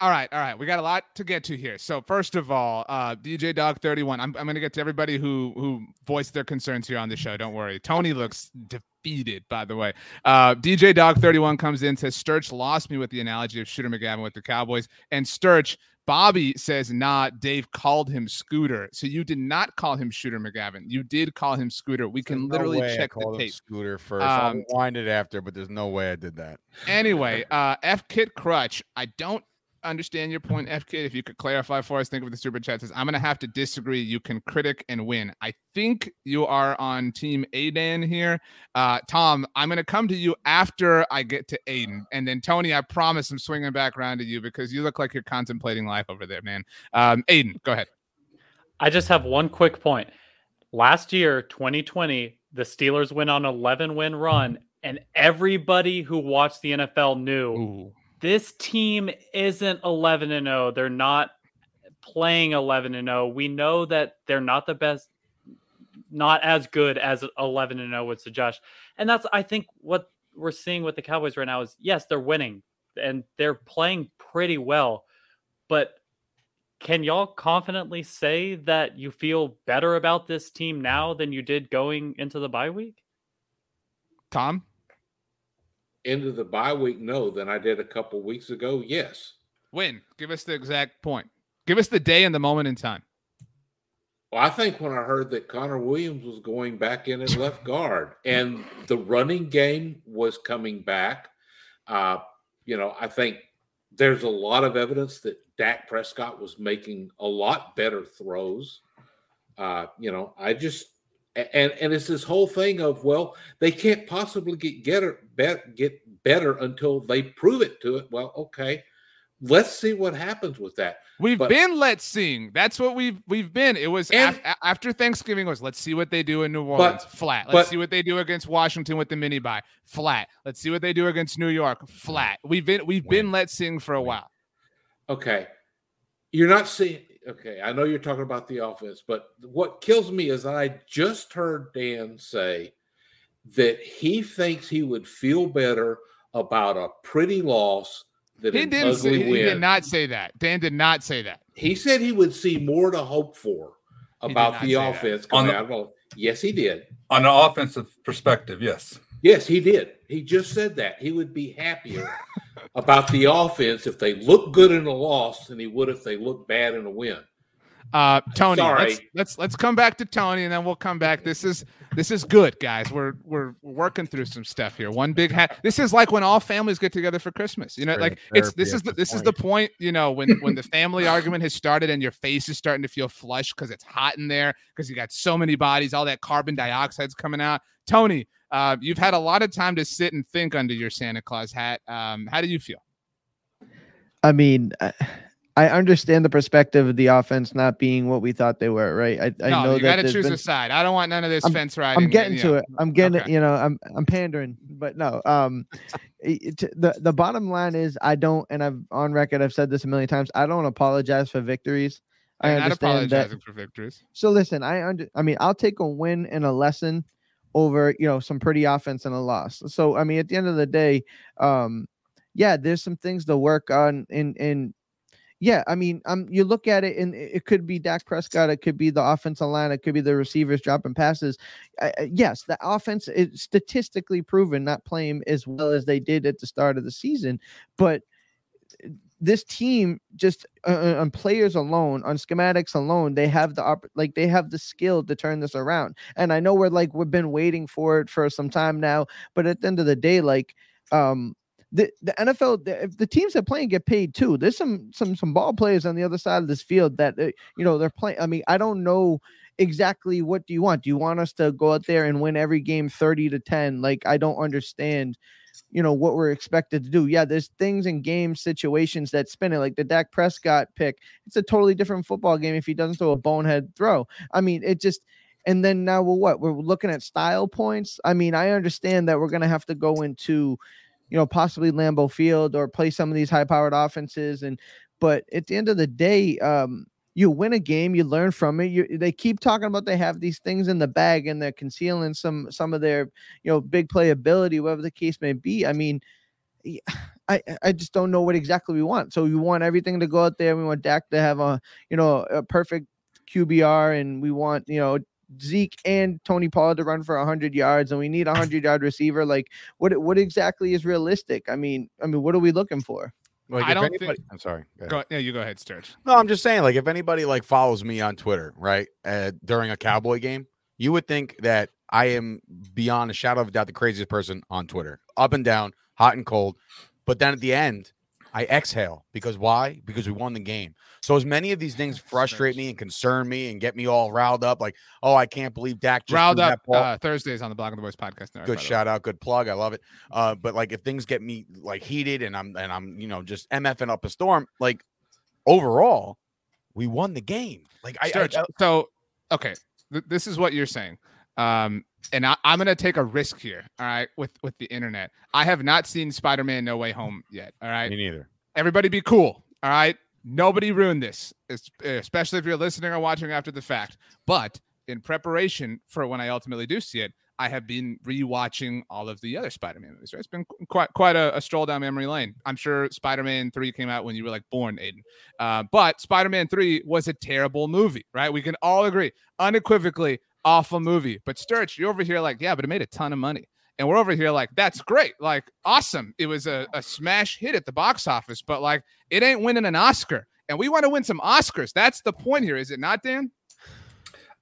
All right, all right. We got a lot to get to here. So first of all, uh, DJ Dog 31. I'm, I'm going to get to everybody who who voiced their concerns here on the show. Don't worry. Tony looks defeated, by the way. Uh, DJ Dog 31 comes in says Sturch lost me with the analogy of Shooter McGavin with the Cowboys, and Sturch Bobby says, nah, Dave called him Scooter. So you did not call him Shooter McGavin. You did call him Scooter. We can literally no I check called the him tape. Scooter first. Um, I'll wind it after, but there's no way I did that. Anyway, uh, F Kit Crutch, I don't understand your point, F Kit. If you could clarify for us, think of the super chat says, I'm going to have to disagree. You can critic and win. I think you are on team Aidan here. Uh, Tom, I'm going to come to you after I get to Aidan. And then Tony, I promise I'm swinging back around to you because you look like you're contemplating life over there, man. Um, Aidan, go ahead. I just have one quick point. Last year, 2020, the Steelers went on 11 win run, and everybody who watched the NFL knew Ooh. This team isn't 11 and 0. They're not playing 11 and 0. We know that they're not the best, not as good as 11 and 0 would suggest. And that's, I think, what we're seeing with the Cowboys right now is yes, they're winning and they're playing pretty well, but can y'all confidently say that you feel better about this team now than you did going into the bye week? Tom? Into the bye week, no. Than I did a couple weeks ago, yes. When? Give us the exact point. Give us the day and the moment in time. Well, I think when I heard that Connor Williams was going back in at left guard and the running game was coming back, uh, you know, I think there's a lot of evidence that Dak Prescott was making a lot better throws. Uh, you know, I just and and it's this whole thing of well, they can't possibly get getter, bet, get better until they prove it to it. Well, okay, let's see what happens with that. We've But- been let's seeing. That's what we've we've been. It was And- af- after Thanksgiving was let's see what they do in New Orleans. Flat. Let's but- see what they do against Washington with the mini bye. Flat. Let's see what they do against New York. Flat. We've been we've been let's sing for a while. Okay. You're not seeing okay, I know you're talking about the offense, but what kills me is I just heard Dan say that he thinks he would feel better about a pretty loss than He an didn't say, ugly he win. did not say that. Dan did not say that. he said he would see more to hope for about the say that. offense On coming the- out of Yes, he did. On an offensive perspective, yes. Yes, he did. He just said that. He would be happier about the offense if they look good in a loss than he would if they look bad in a win. Uh, Tony, let's, let's let's come back to Tony, and then we'll come back. This is this is good, guys. We're we're working through some stuff here. One big hat. This is like when all families get together for Christmas. You know, Straight like it's this is the this this is the point. You know, when when the family argument has started and your face is starting to feel flush because it's hot in there because you got so many bodies, all that carbon dioxide's coming out. Tony, uh, you've had a lot of time to sit and think under your Santa Claus hat. Um, how do you feel? I mean, I, I understand the perspective of the offense not being what we thought they were, right? I, I no, know you got to choose been- a side. I don't want none of this fence riding. I'm getting you to know. it. I'm getting Okay. it. You know, I'm I'm pandering, but no. Um, it- the the bottom line is I don't, and I've on record. I've said this a million times. I don't apologize for victories. I You're not understand that. for victories. So listen, I under, I mean, I'll take a win and a lesson over you know some pretty offense and a loss. So I mean, at the end of the day, um, yeah, there's some things to work on. And and yeah, I mean, um, you look at it and it could be Dak Prescott, it could be the offensive line, it could be the receivers dropping passes. Uh, yes, the offense is statistically proven not playing as well as they did at the start of the season, but this team just uh, uh, on players alone on schematics alone they have the op- like they have the skill to turn this around and i know we're like we've been waiting for it for some time now but at the end of the day like um the, the NFL the, if the teams that play and get paid too. There's some some some ball players on the other side of this field that uh, you know they're playing. I mean, I don't know exactly what do you want. Do you want us to go out there and win every game 30 to 10? Like I don't understand you know what we're expected to do. Yeah, there's things in game situations that spin it, like the Dak Prescott pick. It's a totally different football game if he doesn't throw a bonehead throw. I mean, it just. And then now we're what? We're looking at style points. I mean, I understand that we're gonna have to go into, you know, possibly Lambeau Field or play some of these high-powered offenses. And but at the end of the day, um, you win a game, you learn from it. You, they keep talking about they have these things in the bag and they're concealing some some of their you know big playability, whatever the case may be. I mean, I I just don't know what exactly we want. So we want everything to go out there. We want Dak to have a you know a perfect QBR, and we want you know Zeke and Tony Pollard to run for hundred yards, and we need a hundred yard receiver. Like what what exactly is realistic? I mean, I mean, what are we looking for? Like, I don't anybody, think. I'm sorry. Go yeah, you go ahead, Sturch. No, I'm just saying, like, if anybody like follows me on Twitter, right, uh, during a Cowboy game, you would think that I am beyond a shadow of a doubt the craziest person on Twitter, up and down, hot and cold. But then at the end, I exhale because why? Because we won the game. So as many of these things frustrate me and concern me and get me all riled up, like, oh, I can't believe Dak just Riled up uh, Thursdays on the Blogging the Boys podcast. Network, good shout out, good plug. I love it. Uh, but like if things get me like heated and I'm and I'm you know just mfing up a storm, like overall, we won the game. Like I, I, I so okay, th- this is what you're saying. Um, and I, I'm gonna take a risk here. All right, with with the internet, I have not seen Spider-Man No Way Home yet. All right, me neither. everybody be cool. All right. Nobody ruin this, es- especially if you're listening or watching after the fact. But in preparation for when I ultimately do see it, I have been rewatching all of the other Spider-Man movies. Right? It's been quite quite a, a stroll down memory lane. I'm sure Spider-Man Three came out when you were like born, Aidan. Uh, but Spider-Man Three was a terrible movie, right? We can all agree, unequivocally awful movie. But Sturch, you're over here like, yeah, but it made a ton of money. And we're over here like, that's great. Like, awesome. It was a, a smash hit at the box office, but like, it ain't winning an Oscar. And we want to win some Oscars. That's the point here, is it not, Dan?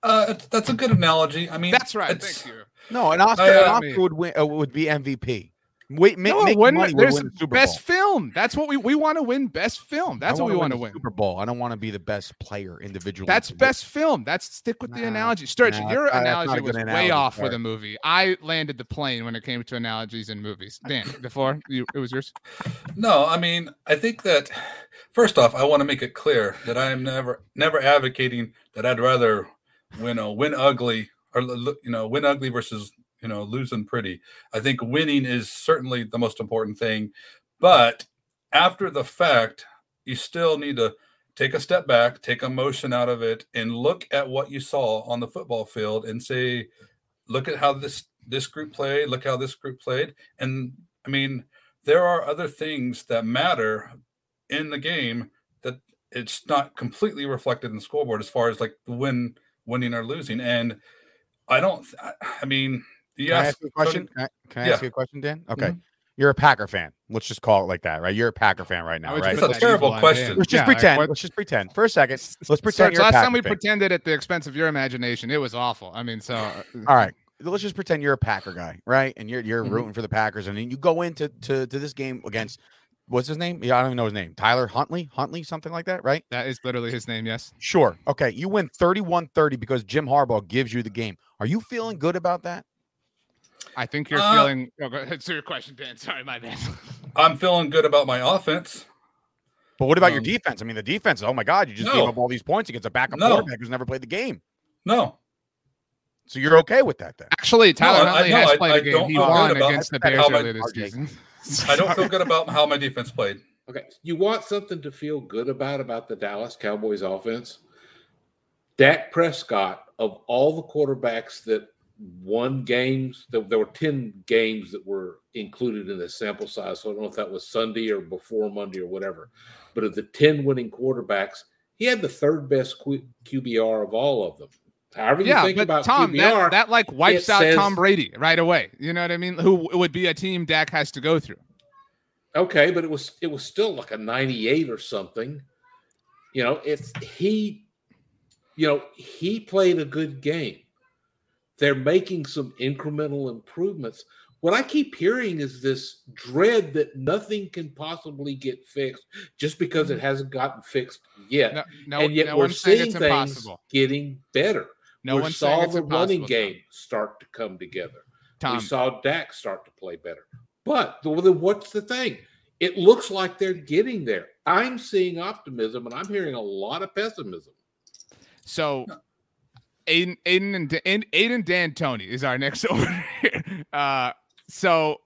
Uh, that's a good analogy. I mean, That's right. Thank you. No, an Oscar, I, an uh, Oscar would win uh, would be MVP. Wait, make, No, make wouldn't. money There's win the Super best Bowl. film. That's what we we want to win. Best film. That's I what we want wanna win win. Super Bowl. I don't want to be the best player individually. That's to win. best film. That's stick with the analogy. Sturgeon, nah, your that's not- that's not analogy was good way analogy, off with sorry. a movie. I landed the plane when it came to analogies in movies. Dan, before you, it was yours. No, I mean, I think that first off, I want to make it clear that I am never never advocating that I'd rather win a win ugly or l- l- you know win ugly versus you know losing pretty. I think winning is certainly the most important thing, but after the fact, you still need to take a step back, take emotion out of it, and look at what you saw on the football field and say, look at how this this group played, look how this group played, and I mean there are other things that matter in the game that it's not completely reflected in the scoreboard as far as like the win winning or losing and i don't I- i mean Can I ask you a question? Can I, can I Yeah. ask you a question, Dan? Okay. You're a Packer fan. Let's just call it like that, right? You're a Packer fan right now, I right? just It's a terrible question. Let's just Yeah, pretend. what- let's just pretend for a second. Let's pretend Sturch, you're last Packer time we fan. pretended at the expense of your imagination, it was awful. I mean, so uh, All right. Let's just pretend you're a Packer guy, right? And you're you're Mhm. rooting for the Packers, and then you go into to, to this game against what's his name? Yeah, I don't even know his name. Tyler Huntley, Huntley, something like that, right? that is literally his name. Yes. Sure. Okay. You win 31-30 because Jim Harbaugh gives you the game. Are you feeling good about that? I think you're Uh, feeling. Oh, go ahead. So your question, Dan. Sorry, my bad. i'm feeling good about my offense But what about your Um, defense? I mean, the defense. Oh my God, you just No. gave up all these points against a backup No. quarterback who's never played the game. No, So you're okay with that then? Actually, Tyler I- Huntley no, has I- played I a game. don't He won against the how Bears earlier this season. I don't feel good about how my defense played. Okay, you want something to feel good about about the Dallas Cowboys offense? Dak Prescott, of all the quarterbacks that won games, there, there were 10 games that were included in the sample size. So I don't know if that was Sunday or before Monday or whatever. But of the 10 winning quarterbacks, he had the third best Q- QBR of all of them. However you Yeah, think but about Tom, QBR, that, that like wipes out says- Tom Brady right away. You know what I mean? Who would be a team Dak has to go through? Okay, but it was it was still like a 98 or something. You know, it's he you know, he played a good game. They're making some incremental improvements. What I keep hearing is this dread that nothing can possibly get fixed just because it mm-hmm. hasn't gotten fixed yet. No, no, and yet no we're seeing things impossible. getting better. No we one's saw saying it's the running impossible, Tom. game start to come together. Tom, We saw Dak start to play better. But the, the- what's the thing? It looks like they're getting there. I'm seeing optimism and I'm hearing a lot of pessimism. So, Aidan, Aidan, and Aidan, Aidan D'Antoni is our next over here. Uh, so,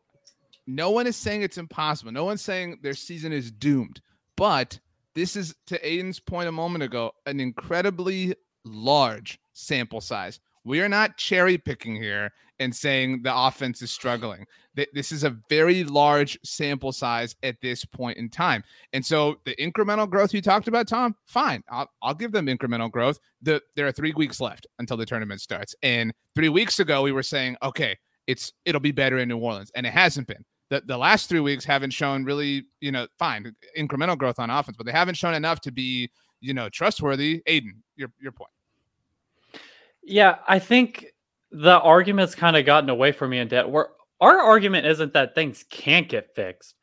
no one is saying it's impossible. No one's saying their season is doomed. But this is, to Aidan's point a moment ago, an incredibly large sample size. We are not cherry picking here and saying the offense is struggling. This is a very large sample size at this point in time. And so the incremental growth you talked about, Tom, fine. I'll, I'll give them incremental growth. The, there are three weeks left until the tournament starts. And three weeks ago, we were saying, okay, it's it'll be better in New Orleans. And it hasn't been. The, the last three weeks haven't shown really, you know, fine, incremental growth on offense, but they haven't shown enough to be, you know, trustworthy. Aidan, your your point. Yeah, I think the argument's kind of gotten away from me in debt. Where our argument isn't that things can't get fixed,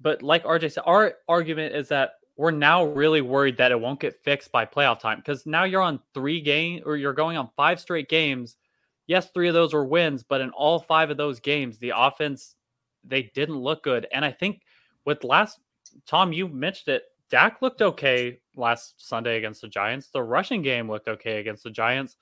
but like RJ said, our argument is that we're now really worried that it won't get fixed by playoff time because now you're on three game or you're going on five straight games. Yes, three of those were wins, but in all five of those games, the offense they didn't look good. And I think with last Tom, you mentioned it. Dak looked okay last Sunday against the Giants. The rushing game looked okay against the Giants.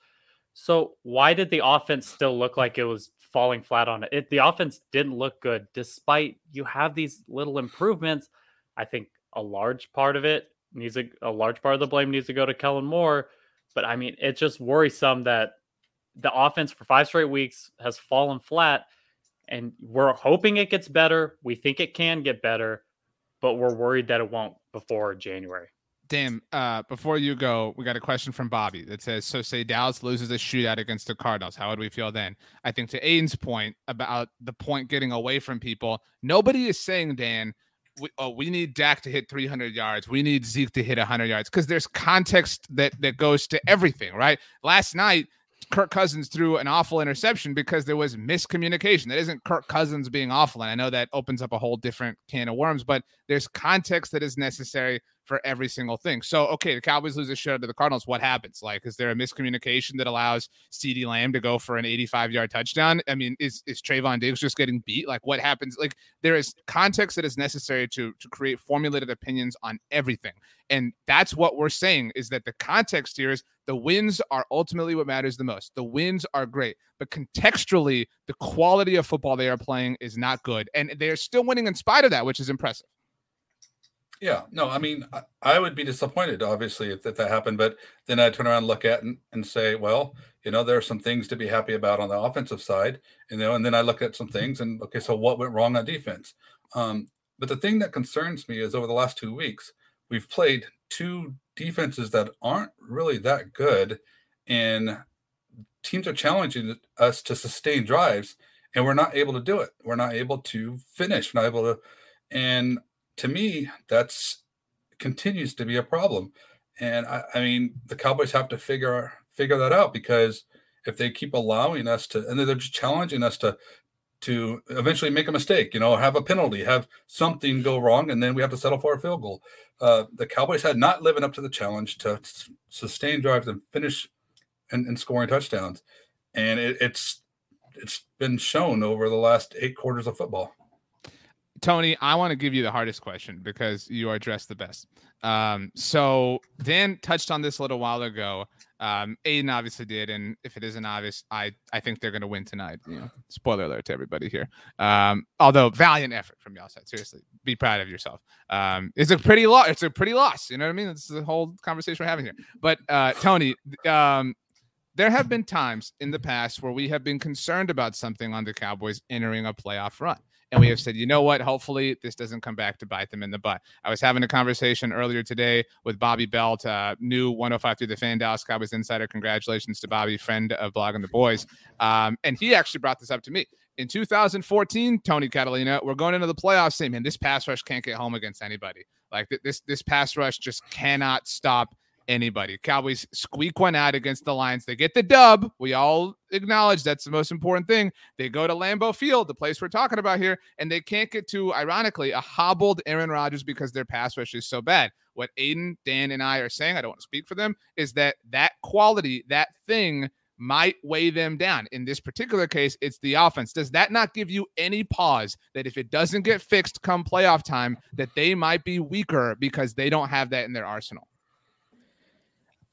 So why did the offense still look like it was falling flat on it? it? The offense didn't look good despite you have these little improvements. I think a large part of it needs a, a large part of the blame needs to go to Kellen Moore. But I mean, it's just worrisome that the offense for five straight weeks has fallen flat. And we're hoping it gets better. We think it can get better, but we're worried that it won't before January. Damn. Uh, before you go, we got a question from Bobby that says, "So say Dallas loses a shootout against the Cardinals, how would we feel then?" I think to Aidan's point about the point getting away from people, nobody is saying, Dan, we, oh, we need Dak to hit 300 yards. We need Zeke to hit 100 yards because there's context that that goes to everything, right? Last night, Kirk Cousins threw an awful interception because there was miscommunication. That isn't Kirk Cousins being awful, and I know that opens up a whole different can of worms, but there's context that is necessary for every single thing. So, okay, the Cowboys lose a shootout to the Cardinals. What happens? Like, is there a miscommunication that allows CeeDee Lamb to go for an 85 yard touchdown? I mean, is is Trevon Diggs just getting beat? Like, what happens? Like, there is context that is necessary to to create formulated opinions on everything, and that's what we're saying is that the context here is the wins are ultimately what matters the most. The wins are great, but contextually, the quality of football they are playing is not good, and they are still winning in spite of that, which is impressive. Yeah, no, I mean, I, I would be disappointed, obviously, if, if that happened. But then I turn around and look at and, and say, well, you know, there are some things to be happy about on the offensive side, you know, and then I look at some things and okay, so what went wrong on defense? Um, but the thing that concerns me is over the last two weeks, we've played two defenses that aren't really that good, and teams are challenging us to sustain drives, and we're not able to do it. We're not able to finish. We're not able to, and to me, that's continues to be a problem. And I, I mean, the Cowboys have to figure figure that out because if they keep allowing us to, and they're just challenging us to to eventually make a mistake, you know, have a penalty, have something go wrong, and then we have to settle for a field goal. Uh, the Cowboys had not living up to the challenge to s- sustain drives and finish and, and scoring touchdowns, and it, it's it's been shown over the last eight quarters of football. Tony, I want to give you the hardest question because you are dressed the best. Um, so Dan touched on this a little while ago. Um, Aidan obviously did, and if it isn't obvious, I I think they're going to win tonight. You know, spoiler alert to everybody here. Um, although valiant effort from y'all side, seriously, be proud of yourself. Um, it's a pretty loss. It's a pretty loss. You know what I mean? This is the whole conversation we're having here. But uh, Tony, um, there have been times in the past where we have been concerned about something on the Cowboys entering a playoff run. And we have said, you know what? Hopefully, this doesn't come back to bite them in the butt. I was having a conversation earlier today with Bobby Belt, uh, new 105 through the fan Dallas Cowboys insider. Congratulations to Bobby, friend of Blogging the Boys. Um, and he actually brought this up to me. In 2014, Tony Catalina, we're going into the playoffs saying, man, this pass rush can't get home against anybody. Like this, this pass rush just cannot stop anybody. Cowboys squeak one out against the Lions. They get the dub. We all acknowledge that's the most important thing. They go to Lambeau Field, the place we're talking about here, and they can't get to, ironically, a hobbled Aaron Rodgers because their pass rush is so bad. What Aidan, Dan, and I are saying, I don't want to speak for them, is that that quality, that thing, might weigh them down. In this particular case, it's the offense. Does that not give you any pause that if it doesn't get fixed come playoff time, that they might be weaker because they don't have that in their arsenal?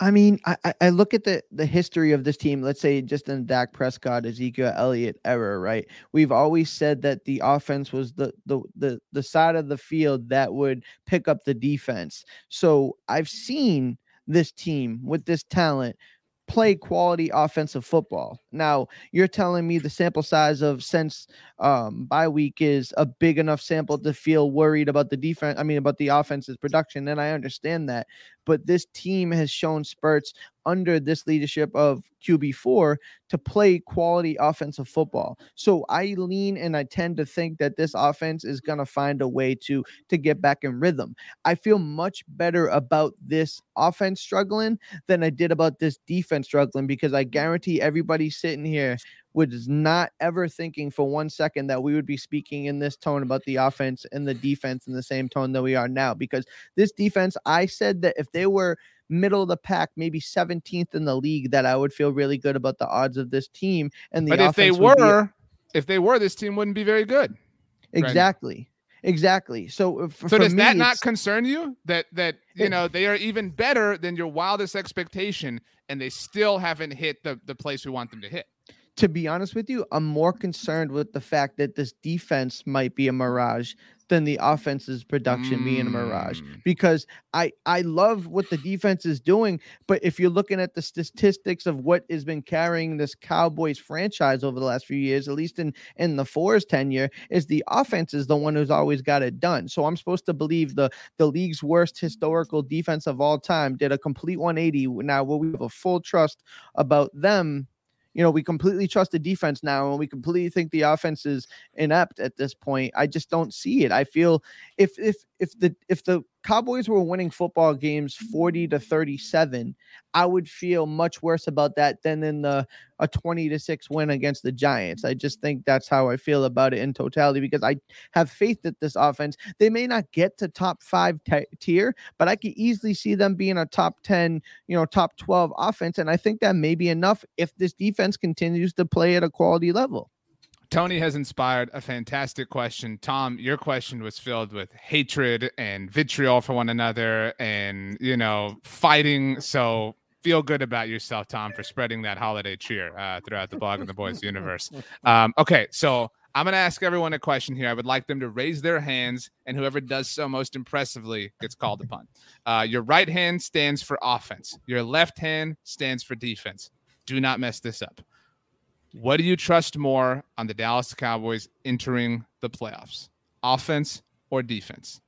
I mean, I, I look at the the history of this team. Let's say just in Dak Prescott, Ezekiel Elliott era, right? We've always said that the offense was the the the the side of the field that would pick up the defense. So I've seen this team with this talent play quality offensive football. Now, you're telling me the sample size of since um bye week is a big enough sample to feel worried about the defense, I mean about the offense's production, and I understand that. But this team has shown spurts under this leadership of QB4 to play quality offensive football. So I lean and I tend to think that this offense is going to find a way to to get back in rhythm. I feel much better about this offense struggling than I did about this defense struggling because I guarantee everybody sitting here was not ever thinking for one second that we would be speaking in this tone about the offense and the defense in the same tone that we are now. Because this defense, I said that if they were middle of the pack, maybe 17th in the league, that I would feel really good about the odds of this team. And the but if they were, be... if they were, this team wouldn't be very good. Exactly. Right exactly. So, uh, for, so does me, that not concern you that that you it, know they are even better than your wildest expectation, and they still haven't hit the the place we want them to hit? To be honest with you, I'm more concerned with the fact that this defense might be a mirage than the offense's production mm. being a mirage mm. because I I love what the defense is doing, but if you're looking at the statistics of what has been carrying this Cowboys franchise over the last few years, at least in in the Fours tenure, is the offense is the one who's always got it done. So I'm supposed to believe the the league's worst historical defense of all time did a complete 180 now where we have a full trust about them you know, we completely trust the defense now and we completely think the offense is inept at this point. I just don't see it. I feel if if if the if the Cowboys were winning football games 40 to 37, I would feel much worse about that than in the a 20 to 6 win against the Giants. I just think that's how I feel about it in totality because I have faith that this offense, they may not get to top 5 t- tier, but I could easily see them being a top 10, you know, top 12 offense and I think that may be enough if this defense continues to play at a quality level. Tony has inspired a fantastic question. Tom, your question was filled with hatred and vitriol for one another and, you know, fighting. So feel good about yourself, Tom, for spreading that holiday cheer uh, throughout the Blogging the Boys universe. Um, okay, so I'm going to ask everyone a question here. I would like them to raise their hands, and whoever does so most impressively gets called upon. Uh, your right hand stands for offense, your left hand stands for defense. Do not mess this up. What do you trust more on the Dallas Cowboys entering the playoffs? Offense or defense?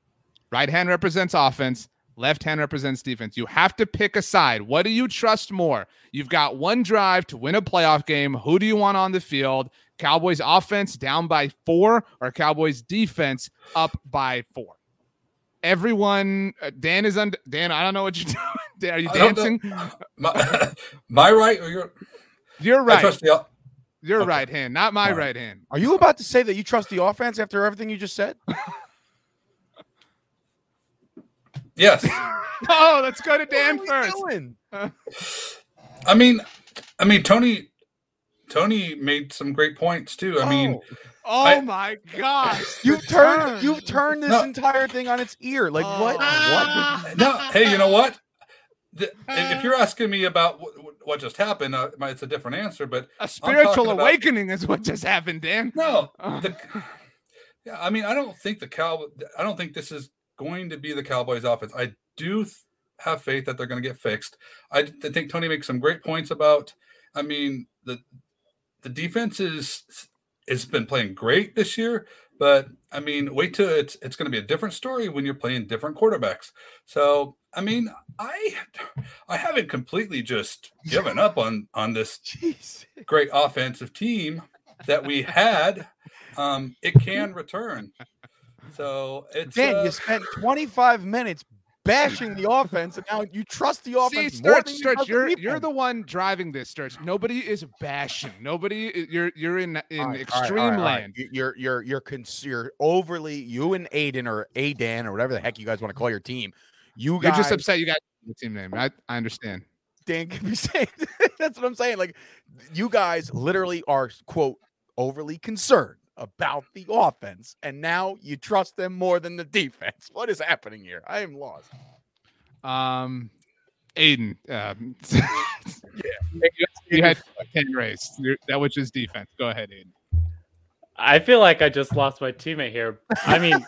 Right hand represents offense, left hand represents defense. You have to pick a side. What do you trust more? You've got one drive to win a playoff game. Who do you want on the field? Cowboys offense down by four or Cowboys defense up by four? Everyone, uh, Dan is on. Dan, I don't know what you're doing. Are you dancing? My, my right or your? You're right. I trust the, your okay. right hand, not my right. right hand. Are you about to say that you trust the offense after everything you just said? yes. oh, let's go to Dan first. I mean, I mean Tony Tony made some great points too. I mean, Oh, oh I- my gosh. You turned you turned this No. entire thing on its ear. Like what? What? Ah. no, hey, you know what? The- if you're asking me about what, just happened, uh, it's a different answer. But A spiritual talking about- awakening is what just happened, Dan. no, Oh. the, yeah, I mean, I don't think the cow. I don't think this is going to be the Cowboys' offense. I do th- have faith that they're going to get fixed. I think Tony makes some great points about. I mean, the the defense is it's been playing great this year, but I mean, wait till it's it's going to be a different story when you're playing different quarterbacks. So, I mean, I I haven't completely just given up on on this Jeez. great offensive team that we had. Um, it can return. So it's Dan, uh, you spent 25 minutes bashing the offense, and now you trust the See, offense more Sturch, than you Sturch, trust the you're you're the one driving this, Sturch. Nobody is bashing. Nobody, you're you're in in All right, all right, extreme all right, all right. land. You- You're you're you're cons- you're overly you and Aidan or Adan or whatever the heck you guys want to call your team. You You're just upset you got the team name. I, I understand. Dan can be saying. That's what I'm saying. Like you guys literally are quote overly concerned about the offense, and now you trust them more than the defense. What is happening here? I am lost. Um, Aidan, um, you, you had ten raised. You're- That was just defense. Go ahead, Aidan. I feel like I just lost my teammate here. I mean,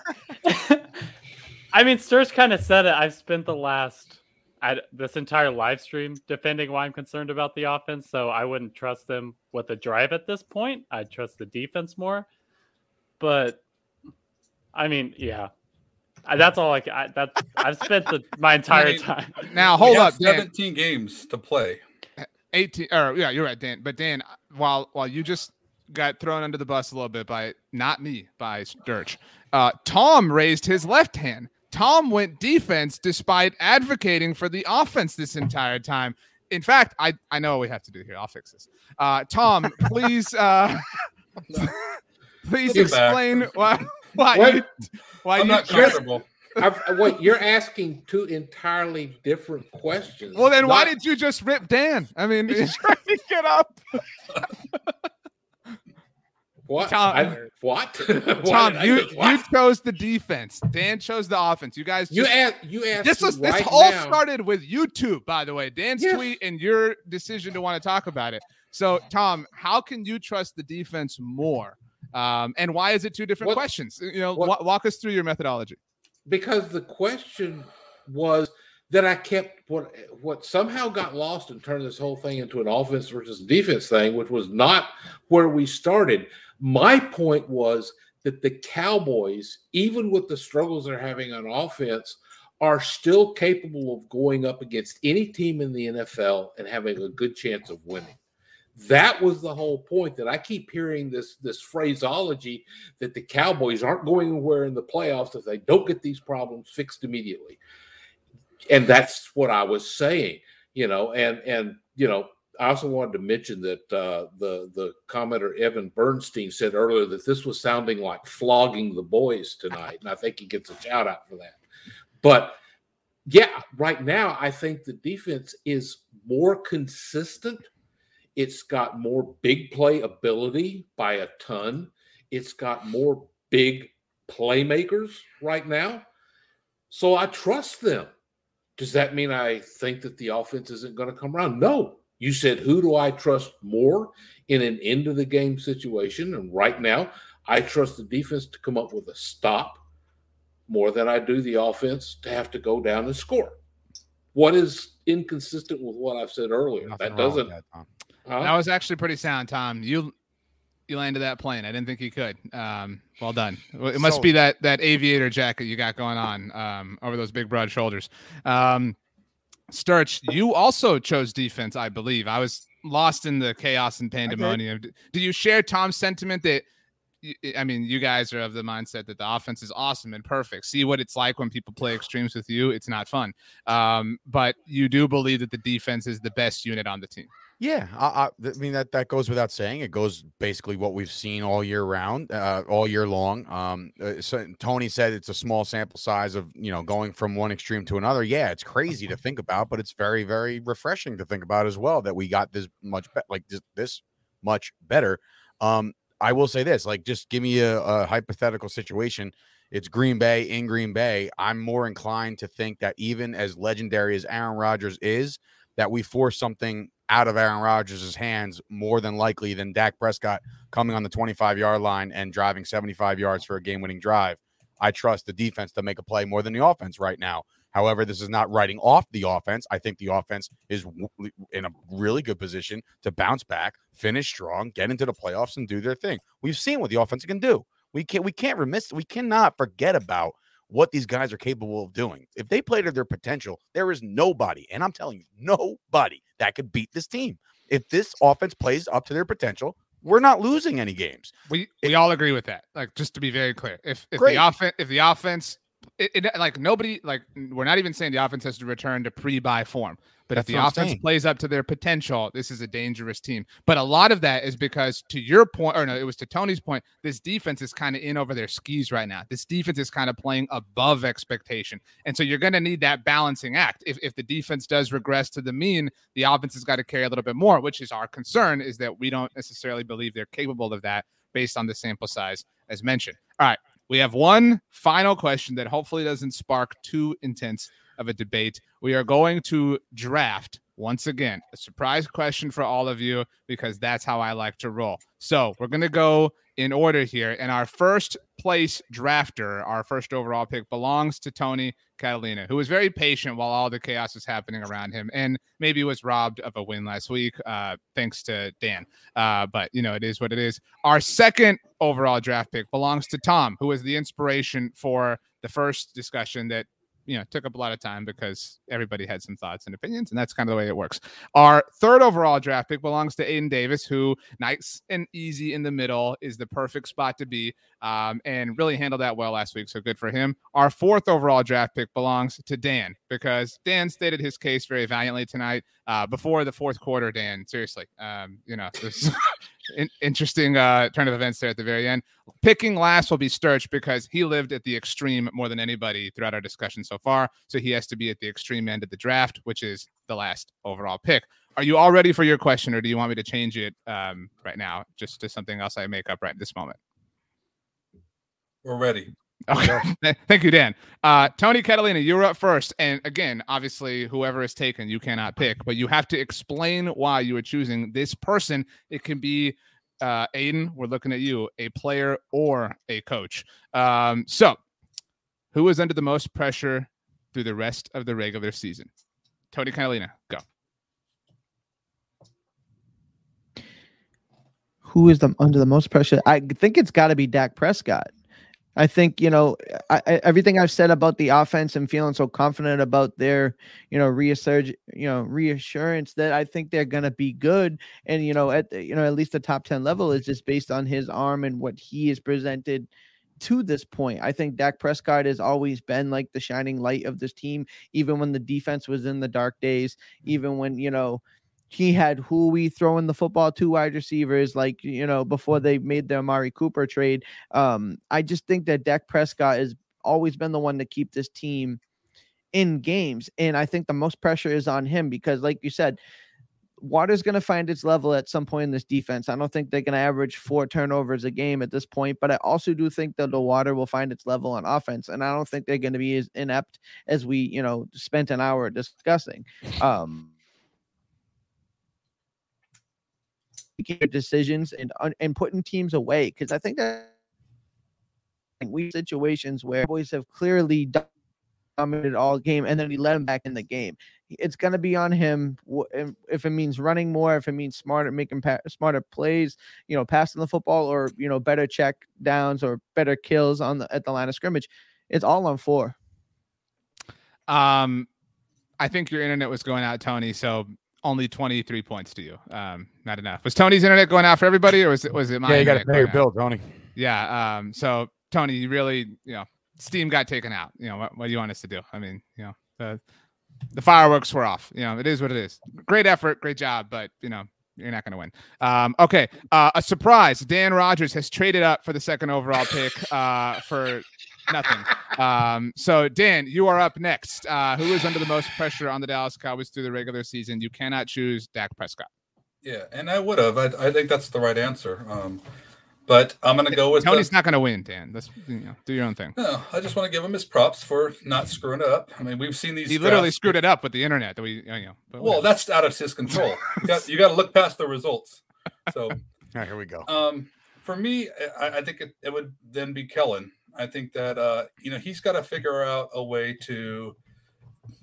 I mean, Sturch kind of said it. I've spent the last I, this entire live stream defending why I'm concerned about the offense. So I wouldn't trust them with the drive at this point. I trust the defense more. But I mean, yeah, I, that's all I, ca- I that I've spent the, my entire mean, time. Now hold have up, Dan. 17 games to play. 18 or yeah you're right dan but dan while while you just got thrown under the bus a little bit by not me by Sturch. uh tom raised his left hand tom went defense despite advocating for the offense this entire time in fact i i know what we have to do here i'll fix this uh tom please uh please Get back. explain why why What? you why I'm you not comfortable. I've, wait, you're asking two entirely different questions. well then why did you just rip dan i mean He's trying to get up. What? Tom- I- what? Tom, you you chose the defense. Dan chose the offense. You guys, you just, asked. You asked. this was this right all now- started with YouTube, by the way. Dan's tweet and your decision to want to talk about it. So, Tom, how can you trust the defense more? Um, and why is it two different What- questions? You know, what- walk us through your methodology. because the question was that I kept what what somehow got lost and turned this whole thing into an offense versus defense thing, which was not where we started. My point was that the Cowboys, even with the struggles they're having on offense, are still capable of going up against any team in the NFL and having a good chance of winning. That was the whole point that I keep hearing this this phraseology that the Cowboys aren't going anywhere in the playoffs if they don't get these problems fixed immediately. And that's what I was saying, you know, and and you know, I also wanted to mention that uh, the the commenter Evan Bernstein said earlier that this was sounding like flogging the boys tonight, and I think he gets a shout out for that. But yeah, right now I think the defense is more consistent. It's got more big play ability by a ton. It's got more big playmakers right now. So I trust them. Does that mean I think that the offense isn't going to come around? No. You said, who do I trust more in an end of the game situation? And right now, I trust the defense to come up with a stop more than I do the offense to have to go down and score. What is inconsistent with what I've said earlier? Nothing that doesn't. that, huh? That was actually pretty sound, Tom. You you landed that plane. I didn't think you could. Um, well done. It must So- be that that aviator jacket you got going on um, over those big broad shoulders. Um, Sturch, you also chose defense, I believe. I was lost in the chaos and pandemonium. Do you share Tom's sentiment that? I mean, you guys are of the mindset that the offense is awesome and perfect. See what it's like when people play extremes with you. It's not fun. Um, but you do believe that the defense is the best unit on the team. Yeah, I, I, I mean that that goes without saying. It goes basically what we've seen all year round, uh, all year long. Um, uh, so Tony said it's a small sample size of you know going from one extreme to another. Yeah, it's crazy to think about, but it's very very refreshing to think about as well that we got this much be- like this, this much better. Um, I will say this: like, just give me a, a hypothetical situation. It's Green Bay in Green Bay. I'm more inclined to think that even as legendary as Aaron Rodgers is, that we force something out of Aaron Rodgers' hands more than likely than Dak Prescott coming on the 25 yard line and driving 75 yards for a game winning drive. I trust the defense to make a play more than the offense right now. However, this is not writing off the offense. I think the offense is in a really good position to bounce back, finish strong, get into the playoffs, and do their thing. We've seen what the offense can do. We can't we can't remiss we cannot forget about what these guys are capable of doing. If they play to their potential, there is nobody, and I'm telling you, nobody that could beat this team. If this offense plays up to their potential, we're not losing any games. We we all agree with that. Like just to be very clear, if if Great. the offense if the offense it, it, like nobody like we're not even saying the offense has to return to pre-bye form. But That's if the offense plays up to their potential, this is a dangerous team. But a lot of that is because, to your point, or no, it was to Tony's point, this defense is kind of in over their skis right now. This defense is kind of playing above expectation. And so you're going to need that balancing act. If, if the defense does regress to the mean, the offense has got to carry a little bit more, which is our concern, is that we don't necessarily believe they're capable of that based on the sample size as mentioned. All right. We have one final question that hopefully doesn't spark too intense of a debate. We are going to draft once again a surprise question for all of you because that's how I like to roll. So we're going to go in order here. And our first place drafter, our first overall pick, belongs to Tony Catalina, who was very patient while all the chaos was happening around him and maybe was robbed of a win last week, uh, thanks to Dan. Uh, but, you know, it is what it is. Our second overall draft pick belongs to Tom, who was the inspiration for the first discussion that you know took up a lot of time because everybody had some thoughts and opinions, and that's kind of the way it works. Our third overall draft pick belongs to Aidan Davis, who nice and easy in the middle is the perfect spot to be, um, and really handled that well last week. So good for him. Our fourth overall draft pick belongs to Dan because Dan stated his case very valiantly tonight uh, before the fourth quarter. Dan, seriously, um, you know, this in- interesting uh, turn of events there at the very end. Picking last will be Sturch because he lived at the extreme more than anybody throughout our discussion so far. So he has to be at the extreme end of the draft, which is the last overall pick. Are you all ready for your question, or do you want me to change it um, right now, just to something else I make up right this moment? We're ready. Okay. Thank you, Dan. Uh, Tony Catalina, you're up first. And again, obviously, whoever is taken, you cannot pick, but you have to explain why you are choosing this person. It can be uh, Aidan, we're looking at you, a player or a coach. Um, so, who is under the most pressure through the rest of the regular season? Tony Catalina, go. Who is the, under the most pressure? I think it's got to be Dak Prescott. I think you know I, I, everything I've said about the offense and feeling so confident about their you know reassurge you know reassurance that I think they're gonna be good and you know at you know at least the top ten level is just based on his arm and what he has presented to this point. I think Dak Prescott has always been like the shining light of this team, even when the defense was in the dark days, even when you know he had who we throwing the football to wide receivers, like you know, before they made the Amari Cooper trade. Um, I just think that Dak Prescott has always been the one to keep this team in games. And I think the most pressure is on him because, like you said, Water's going to find its level at some point in this defense. I don't think they're going to average four turnovers a game at this point, but I also do think that the Water will find its level on offense, and I don't think they're going to be as inept as we, you know, spent an hour discussing. Um, making decisions and and putting teams away because I think that we situations where boys have clearly dominated all game and then we let him back in the game. It's going to be on him if it means running more, if it means smarter, making pa- smarter plays, you know, passing the football or you know better check downs or better kills on the at the line of scrimmage. It's all on four. Um, I think your internet was going out, Tony. So only 23 points to you. Um, not enough. Was Tony's internet going out for everybody or was it, was it my Yeah, you got to pay your bill, Tony. Yeah. Um, so Tony, you really, you know, Steam got taken out. You know, what, what do you want us to do? I mean, you know, the, the fireworks were off. You know, it is what it is. Great effort, great job, but you know, you're not going to win. Um, okay, uh, a surprise. Dan Rogers has traded up for the second overall pick uh, for nothing. Um, so, Dan, you are up next. Uh, who is under the most pressure on the Dallas Cowboys through the regular season? You cannot choose Dak Prescott. Yeah, and I would have. I, I think that's the right answer. Um, but I'm going to go with Tony's the, not going to win, Dan. Let's you know, do your own thing. No, I just want to give him his props for not screwing it up. I mean, we've seen these. He literally screwed it up with the internet. That we, you know. but Well, whatever. that's out of his control. You got, you got to look past the results. So, All right, here we go. um, for me, I, I think it, it would then be Kellen. I think that uh, you know he's got to figure out a way to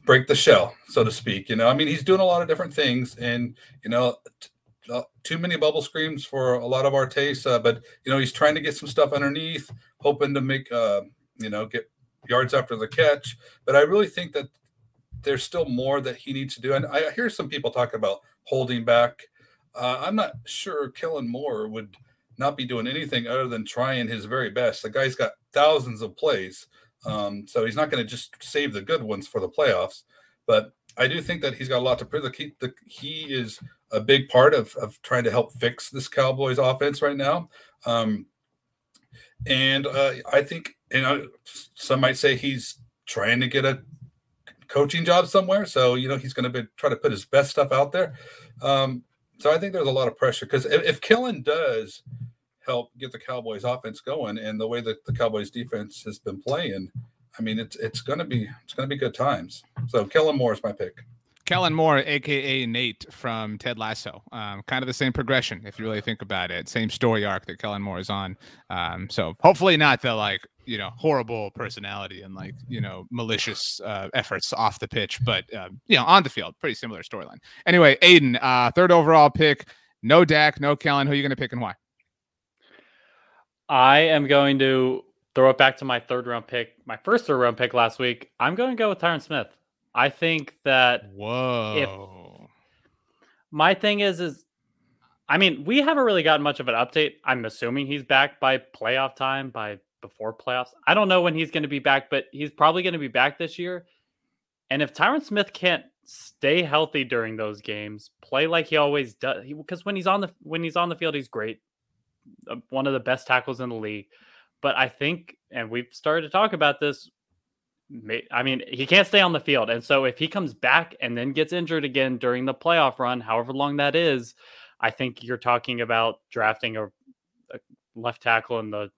break the shell, so to speak. You know, I mean, he's doing a lot of different things, and you know, t- uh, too many bubble screens for a lot of our tastes. Uh, but you know, he's trying to get some stuff underneath, hoping to make uh, you know get yards after the catch. But I really think that there's still more that he needs to do. And I hear some people talk about holding back. Uh, I'm not sure Kellen Moore would not be doing anything other than trying his very best. The guy's got thousands of plays, um, so he's not going to just save the good ones for the playoffs. But I do think that he's got a lot to prove. He, the, he is a big part of, of trying to help fix this Cowboys offense right now. Um, and uh, I think, you know, some might say he's trying to get a coaching job somewhere. So, you know, he's going to be try to put his best stuff out there. Um, so I think there's a lot of pressure because if, if Kellen does help get the Cowboys offense going and the way that the Cowboys defense has been playing, I mean, it's it's to be it's to be good times. So Kellen Moore is my pick. Kellen Moore, aka Nate from Ted Lasso. Um, kind of the same progression, if you really think about it. Same story arc that Kellen Moore is on. Um, so hopefully not the like you know horrible personality and like you know malicious uh, efforts off the pitch, but uh, you know on the field, pretty similar storyline. Anyway, Aidan, uh, third overall pick. No Dak, no Kellen. Who are you going to pick and why? I am going to throw it back to my third round pick, my first third round pick last week. I'm going to go with Tyron Smith. I think that Whoa. my thing is is I mean, we haven't really gotten much of an update. I'm assuming he's back by playoff time, by before playoffs. I don't know when he's going to be back, but he's probably going to be back this year. And if Tyron Smith can't stay healthy during those games, play like he always does, because when he's on the when he's on the field, he's great, one of the best tackles in the league. But I think, and we've started to talk about this. I mean, he can't stay on the field, and so if he comes back and then gets injured again during the playoff run, however long that is, I think you're talking about drafting a, a left tackle in the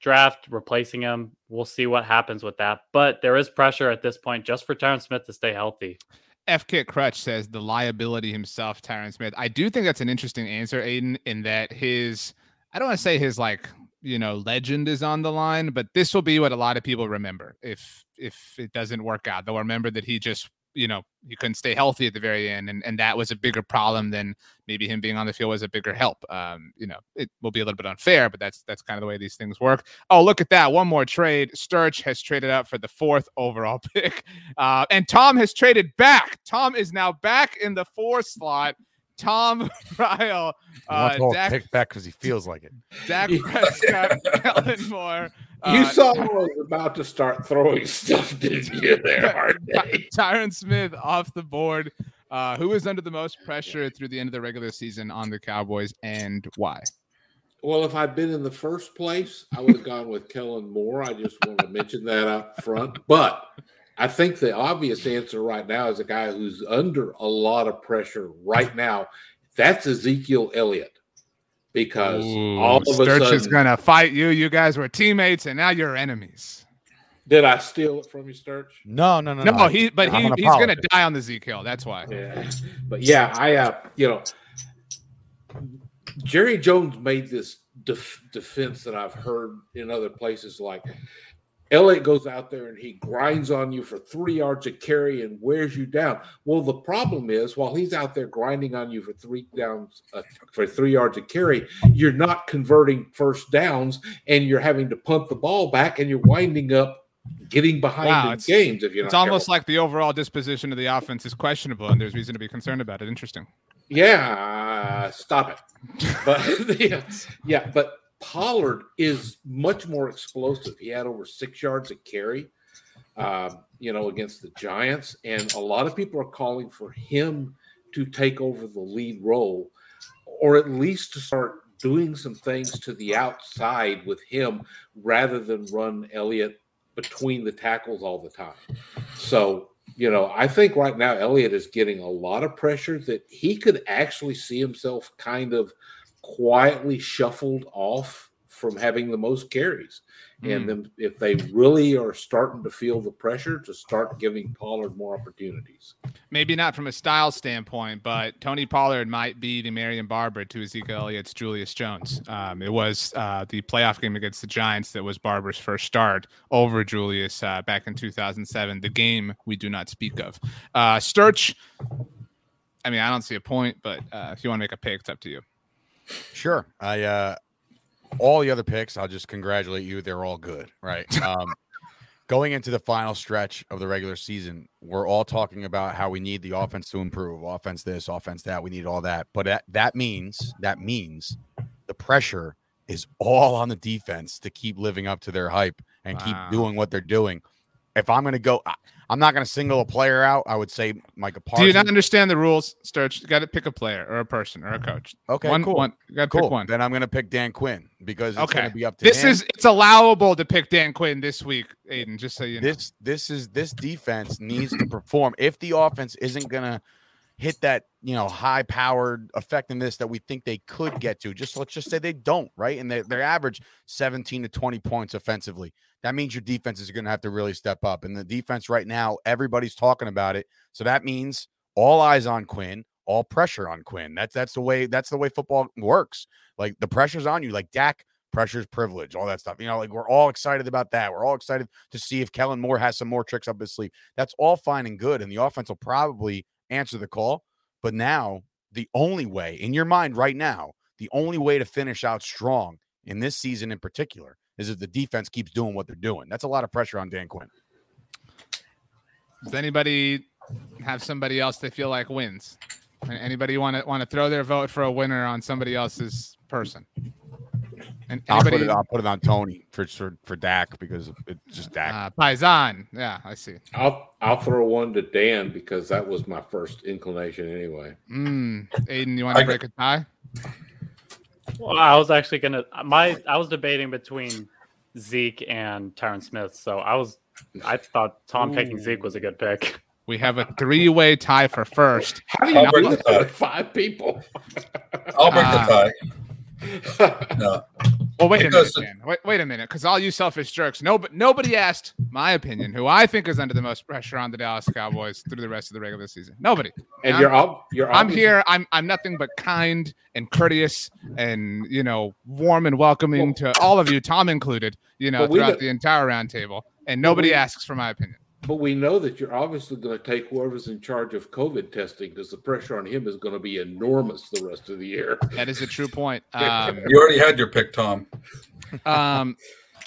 draft, replacing him. We'll see what happens with that. But there is pressure at this point just for Tyron Smith to stay healthy. F. Kit Crutch says the liability himself, Tyron Smith. I do think that's an interesting answer, Aidan, in that his, I don't want to say his like, you know, legend is on the line, but this will be what a lot of people remember if if it doesn't work out. They'll remember that he just, you know, he couldn't stay healthy at the very end, and and that was a bigger problem than maybe him being on the field was a bigger help. Um, you know, it will be a little bit unfair, but that's that's kind of the way these things work. Oh, look at that! One more trade. Sturch has traded up for the fourth overall pick, uh, and Tom has traded back. Tom is now back in the four slot. Tom Ryle, He uh, to Dak, pick back because he feels like it. Dak Prescott, Kellen Moore. You uh, saw I was about to start throwing stuff, didn't you? There, Hard Ty- Tyron Smith off the board. Uh, who is under the most pressure through the end of the regular season on the Cowboys and why? Well, if I'd been in the first place, I would have gone with Kellen Moore. I just want to mention that up front. But I think the obvious answer right now is a guy who's under a lot of pressure right now. That's Ezekiel Elliott. Because all of a Sturch is gonna fight you. You guys were teammates, and now you're enemies. did I steal it from you, Sturch? No, no, no, No, he, but he, he's gonna die on the Zeke Hill. That's why. Yeah, but yeah, I uh, you know, Jerry Jones made this def- defense that I've heard in other places. Like Elliott goes out there and he grinds on you for three yards of carry and wears you down. Well, the problem is while he's out there grinding on you for three downs uh, for three yards of carry, you're not converting first downs and you're having to punt the ball back and you're winding up getting behind Wow, in it's- games if you're It's almost careful. like the overall disposition of the offense is questionable, and there's reason to be concerned about it. Interesting. Yeah, stop it. But yeah, yeah, but Pollard is much more explosive. He had over six yards of carry, um, you know, against the Giants, and a lot of people are calling for him to take over the lead role, or at least to start doing some things to the outside with him rather than run Elliott between the tackles all the time. So you know, I think right now Elliott is getting a lot of pressure that he could actually see himself kind of quietly shuffled off from having the most carries. Mm. And then if they really are starting to feel the pressure to start giving Pollard more opportunities. Maybe not from a style standpoint, but Tony Pollard might be the Marion Barber to Ezekiel Elliott's Julius Jones. Um, it was uh, the playoff game against the Giants that was Barber's first start over Julius uh, back in 2007, the game we do not speak of. Uh, Sturch, I mean, I don't see a point, but uh, if you want to make a pick, it's up to you. Sure. I uh all the other picks, I'll just congratulate you. They're all good, right? Um, going into the final stretch of the regular season, we're all talking about how we need the offense to improve, offense this, offense that. We need all that, but that, that means that means the pressure is all on the defense to keep living up to their hype and wow. keep doing what they're doing. If I'm going to go, I'm not going to single a player out. I would say Micah Parsons. Do you not understand the rules, Sturch? You got to pick a player or a person or a mm-hmm. coach. Okay, one, cool. One, you got to cool. pick one. Then I'm going to pick Dan Quinn because it's okay. going to be up to this him. is it's allowable to pick Dan Quinn this week, Aiden. Just so you know, this this is this defense needs to perform. If the offense isn't going to hit that you know high powered effectiveness that we think they could get to, just let's just say they don't, right? And they they average 17 to 20 points offensively that means your defense is going to have to really step up. And the defense right now, everybody's talking about it. So that means all eyes on Quinn, all pressure on Quinn. That's that's the way that's the way football works. Like the pressure's on you. Like Dak, pressure's privilege, all that stuff. You know, like we're all excited about that. We're all excited to see if Kellen Moore has some more tricks up his sleeve. That's all fine and good. And the offense will probably answer the call. But now the only way in your mind right now, the only way to finish out strong in this season in particular is if the defense keeps doing what they're doing. That's a lot of pressure on Dan Quinn. Does anybody have somebody else they feel like wins? Anybody want to want to throw their vote for a winner on somebody else's person? And I'll put, it, I'll put it on Tony for for, for Dak because it's just Dak. Uh, Paisan, yeah, I see. I'll I'll throw one to Dan because that was my first inclination anyway. Mm, Aidan, you want to break a tie? Well, I was actually gonna my I was debating between Zeke and Tyron Smith, so I was I thought Tom Ooh. picking Zeke was a good pick. We have a three-way tie for first. How do you do that? Five people. I'll break uh, the tie. no. Well, wait a minute, man. Wait, wait a minute, because all you selfish jerks, nobody, nobody asked my opinion, who I think is under the most pressure on the Dallas Cowboys through the rest of the regular season. Nobody. And, and you're up. You're. I'm here. I'm. I'm nothing but kind and courteous, and you know, warm and welcoming well, to all of you, Tom included. You know, throughout the entire roundtable, and nobody we, asks for my opinion. But we know that you're obviously going to take whoever's in charge of COVID testing because the pressure on him is going to be enormous the rest of the year. That is a true point. Um, you already had your pick, Tom. Um,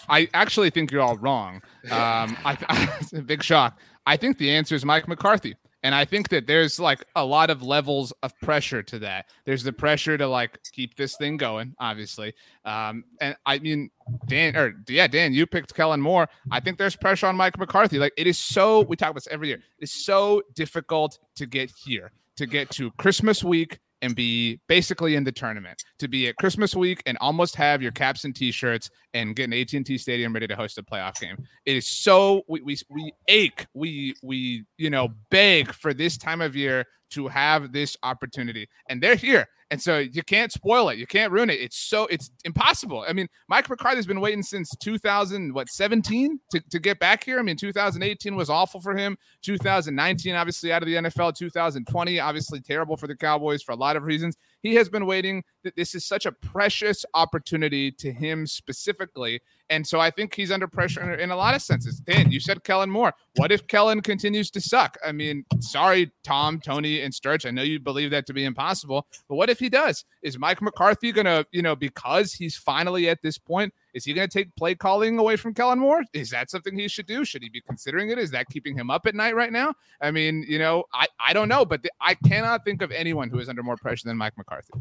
I actually think you're all wrong. Um, I, I, big shock. I think the answer is Mike McCarthy. And I think that there's like a lot of levels of pressure to that. There's the pressure to like keep this thing going, obviously. Um, and I mean, Dan, or yeah, Dan, you picked Kellen Moore. I think there's pressure on Mike McCarthy. Like it is so, we talk about this every year. It's so difficult to get here, to get to Christmas week and be basically in the tournament to be at Christmas week and almost have your caps and t-shirts and get an AT&T Stadium ready to host a playoff game. It is so we we, we ache, we we you know beg for this time of year to have this opportunity, and they're here. And so you can't spoil it. You can't ruin it. It's so it's impossible. I mean, Mike McCarthy's been waiting since 2000, what 17 to, to get back here. I mean, 2018 was awful for him. 2019, obviously out of the NFL. 2020, obviously terrible for the Cowboys for a lot of reasons. He has been waiting. This is such a precious opportunity to him specifically. And so I think he's under pressure in a lot of senses. Dan, you said Kellen Moore. What if Kellen continues to suck? I mean, sorry, Tom, Tony, and Sturch. I know you believe that to be impossible, but what if he does? Is Mike McCarthy to, you know, because he's finally at this point, is he going to take play calling away from Kellen Moore? Is that something he should do? Should he be considering it? Is that keeping him up at night right now? I mean, you know, I, I don't know, but I cannot think of anyone who is under more pressure than Mike McCarthy.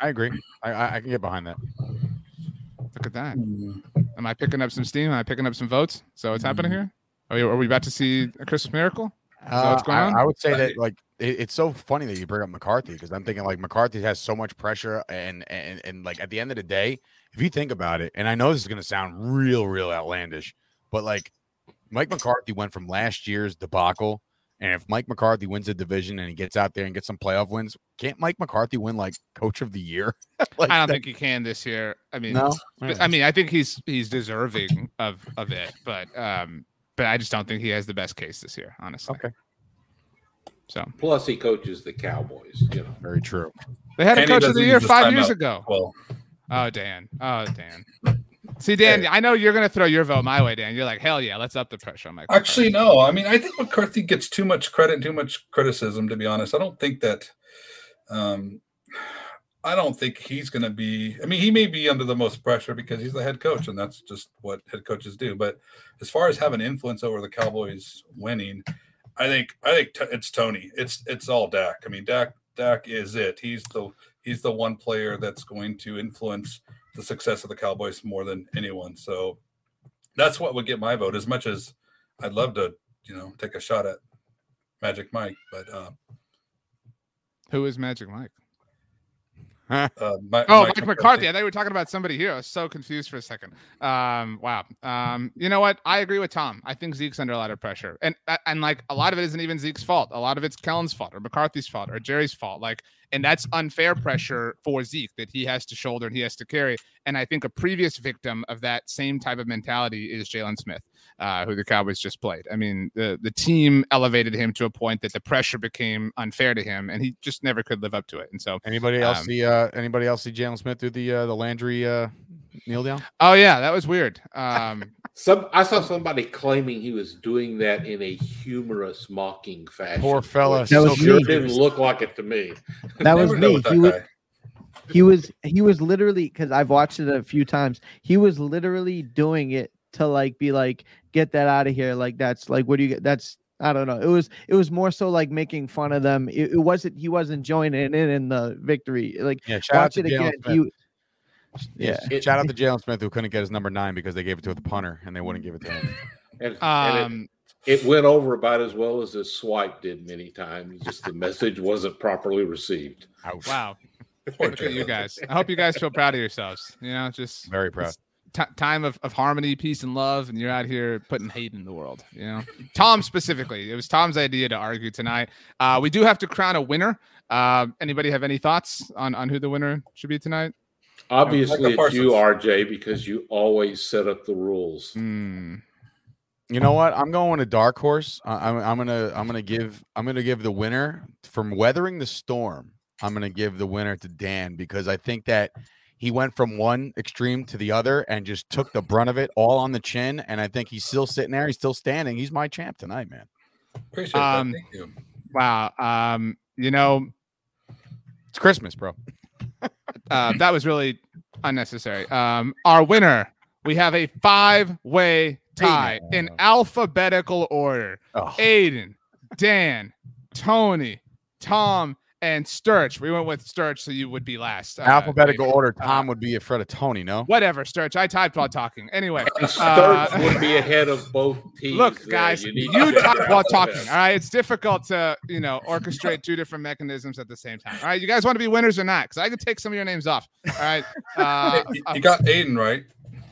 I agree. I, I can get behind that. Look at that. Mm. Am I picking up some steam? Am I picking up some votes? So what's happening here? Are we, are we about to see a Christmas miracle? Uh, what's going on? I, I would say that like it, it's so funny that you bring up McCarthy because I'm thinking like McCarthy has so much pressure and and and like at the end of the day, if you think about it, and I know this is going to sound real, real outlandish, but like Mike McCarthy went from last year's debacle, and if Mike McCarthy wins the division and he gets out there and gets some playoff wins, can't Mike McCarthy win like Coach of the Year? like I don't that- think he can this year. I mean, No, I mean, I think he's he's deserving of of it, but um, but I just don't think he has the best case this year, honestly. Okay. So Plus, he coaches the Cowboys. You know, very true. they had a And he coach of the year five years timeout. ago. Well, Oh, Dan. Oh, Dan. See, Dan, I know you're gonna throw your vote my way, Dan. You're like, hell yeah, let's up the pressure on Mike. actually, no. I mean, I think McCarthy gets too much credit, and too much criticism. To be honest, I don't think that. Um, I don't think he's going to be. I mean, he may be under the most pressure because he's the head coach, and that's just what head coaches do. But as far as having influence over the Cowboys winning, I think I think t- it's Tony. It's it's all Dak. I mean, Dak Dak is it. He's the he's the one player that's going to influence the success of the Cowboys more than anyone. So that's what would get my vote. As much as I'd love to, you know, take a shot at Magic Mike, but uh, Who is Magic Mike? uh, Mi- Oh, Mike, McCarthy. I thought you were talking about somebody here. I was so confused for a second. Um, wow. Um, you know what? I agree with Tom. I think Zeke's under a lot of pressure, and uh, and like a lot of it isn't even Zeke's fault. A lot of it's Kellen's fault, or McCarthy's fault, or Jerry's fault. Like, and that's unfair pressure for Zeke that he has to shoulder and he has to carry. And I think a previous victim of that same type of mentality is Jaylon Smith, uh, who the Cowboys just played. I mean, the the team elevated him to a point that the pressure became unfair to him, and he just never could live up to it. And so, Anybody else Um, see? Uh, anybody else see Jaylon Smith do the uh, the Landry uh, kneel down? oh yeah, that was weird. Um, some I saw somebody claiming he was doing that in a humorous, mocking fashion. Poor fella. which That was so sure me. didn't look like it to me. That was me. that He was he was he was literally because I've watched it a few times. He was literally doing it to like be like, get that out of here. Like that's like what do you get? That's I don't know. It was it was more so like making fun of them. It, it wasn't he wasn't joining in in the victory. Like Yeah, shout out watch to it Jaylon again. Smith. He, yeah. It- Shout out to Jaylon Smith who couldn't get his number nine because they gave it to the punter and they wouldn't give it to him. And, and um, it, it went over about as well as his swipe did many times. Just the message wasn't properly received. Ouch. wow. Poor Look at you guys. I hope you guys feel proud of yourselves. You know, just Very proud. It's ti- time of, of harmony, peace, and love, and you're out here putting hate in the world. You know, Tom specifically. It was Tom's idea to argue tonight. Uh, we do have to crown a winner. Uh, anybody have any thoughts on on who the winner should be tonight? Obviously, Micah it's you, Parsons. RJ, because you always set up the rules. Hmm. You know what? I'm going to dark horse. I'm, I'm gonna I'm gonna give I'm gonna give the winner from weathering the storm. I'm gonna give the winner to Dan because I think that he went from one extreme to the other and just took the brunt of it all on the chin. And I think he's still sitting there. He's still standing. He's my champ tonight, man. Appreciate Um, that. Thank you. Wow. Um, you know, It's Christmas, bro. uh, that was really unnecessary. Um, our winner, we have a five way tie in alphabetical order. Oh, Aidan, Dan, Tony, Tom, and Sturch. We went with Sturch, so you would be last. uh, alphabetical Aidan. order. Tom would be afraid of Tony. No. Whatever, Sturch. I typed while talking. Anyway, And Uh, Sturch would be ahead of both teams. look, there. guys, you, need type while talking. All right, it's difficult to you know orchestrate two different mechanisms at the same time. All right, you guys want to be winners or not? Because I could take some of your names off. All right. Uh, you, you got Aidan right.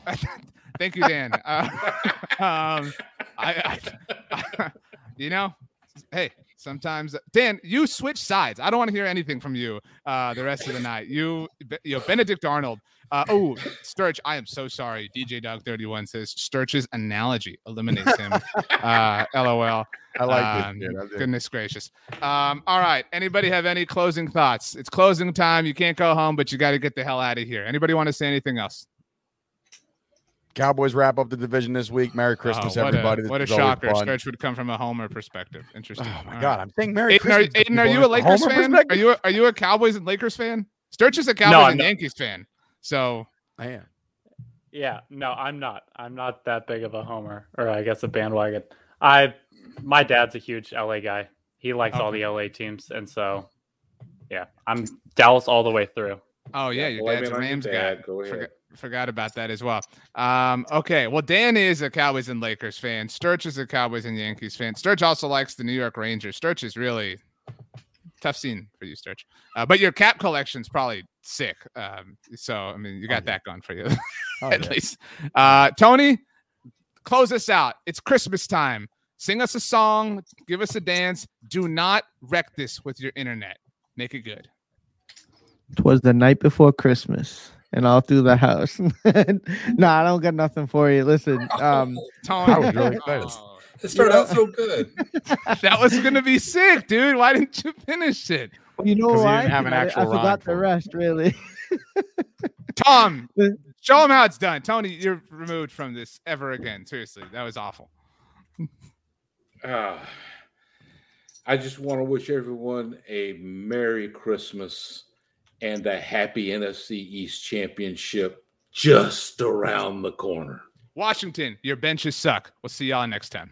Thank you, Dan. Uh, um, I, I, you know, hey, sometimes Dan, you switch sides. I don't want to hear anything from you uh, the rest of the night. You, you know, Benedict Arnold. Uh, oh, Sturch, I am so sorry. DJ Dog 31 says Sturch's analogy eliminates him. uh, LOL. I like Um, this. Dude. Goodness gracious. Um, all right. Anybody have any closing thoughts? It's closing time. You can't go home, but you got to get the hell out of here. Anybody want to say anything else? Cowboys wrap up the division this week. Merry oh, Christmas, Oh, what everybody. A, This what a shocker. fun. Sturch would come from a homer perspective. Interesting. Oh my All God! right. I'm saying Merry Aidan, are, Christmas. to Aidan, are you a a Lakers homer fan? Are you a, are you a Cowboys and Lakers fan? Sturch is a Cowboys I'm and not. Yankees fan. So I am. Yeah, no, I'm not. I'm not that big of a homer, or I guess a bandwagon. I, my dad's a huge LA guy. He likes all the LA teams, and so, yeah, I'm Dallas all the way through. Oh yeah, your blame dad's a on Rams guy. Go ahead. Forgot, forgot about that as well. Um, okay, well Dan is a Cowboys and Lakers fan. Sturch is a Cowboys and Yankees fan. Sturch also likes the New York Rangers. Sturch is really tough scene for you, Sturch. Uh, but your cap collection's probably sick. Um, so I mean, you got yeah. that going for you Oh, at yeah. least. Uh, Tony, close us out. It's Christmas time. Sing us a song, give us a dance. Do not wreck this with your internet. Make it good. Twas the night before Christmas, and all through the house. no, I don't got nothing for you. Listen, um, Tony, I was really excited. oh, It started out so good. that was gonna be sick, dude. Why didn't you finish it? you know 'Cause you why? didn't have an I- I, forgot for the rest, really. Tom, show him how it's done. Tony, you're removed from this ever again. Seriously, that was awful. Ah, I just want to wish everyone a Merry Christmas and a happy NFC East Championship just around the corner. Washington, your benches suck. We'll see y'all next time.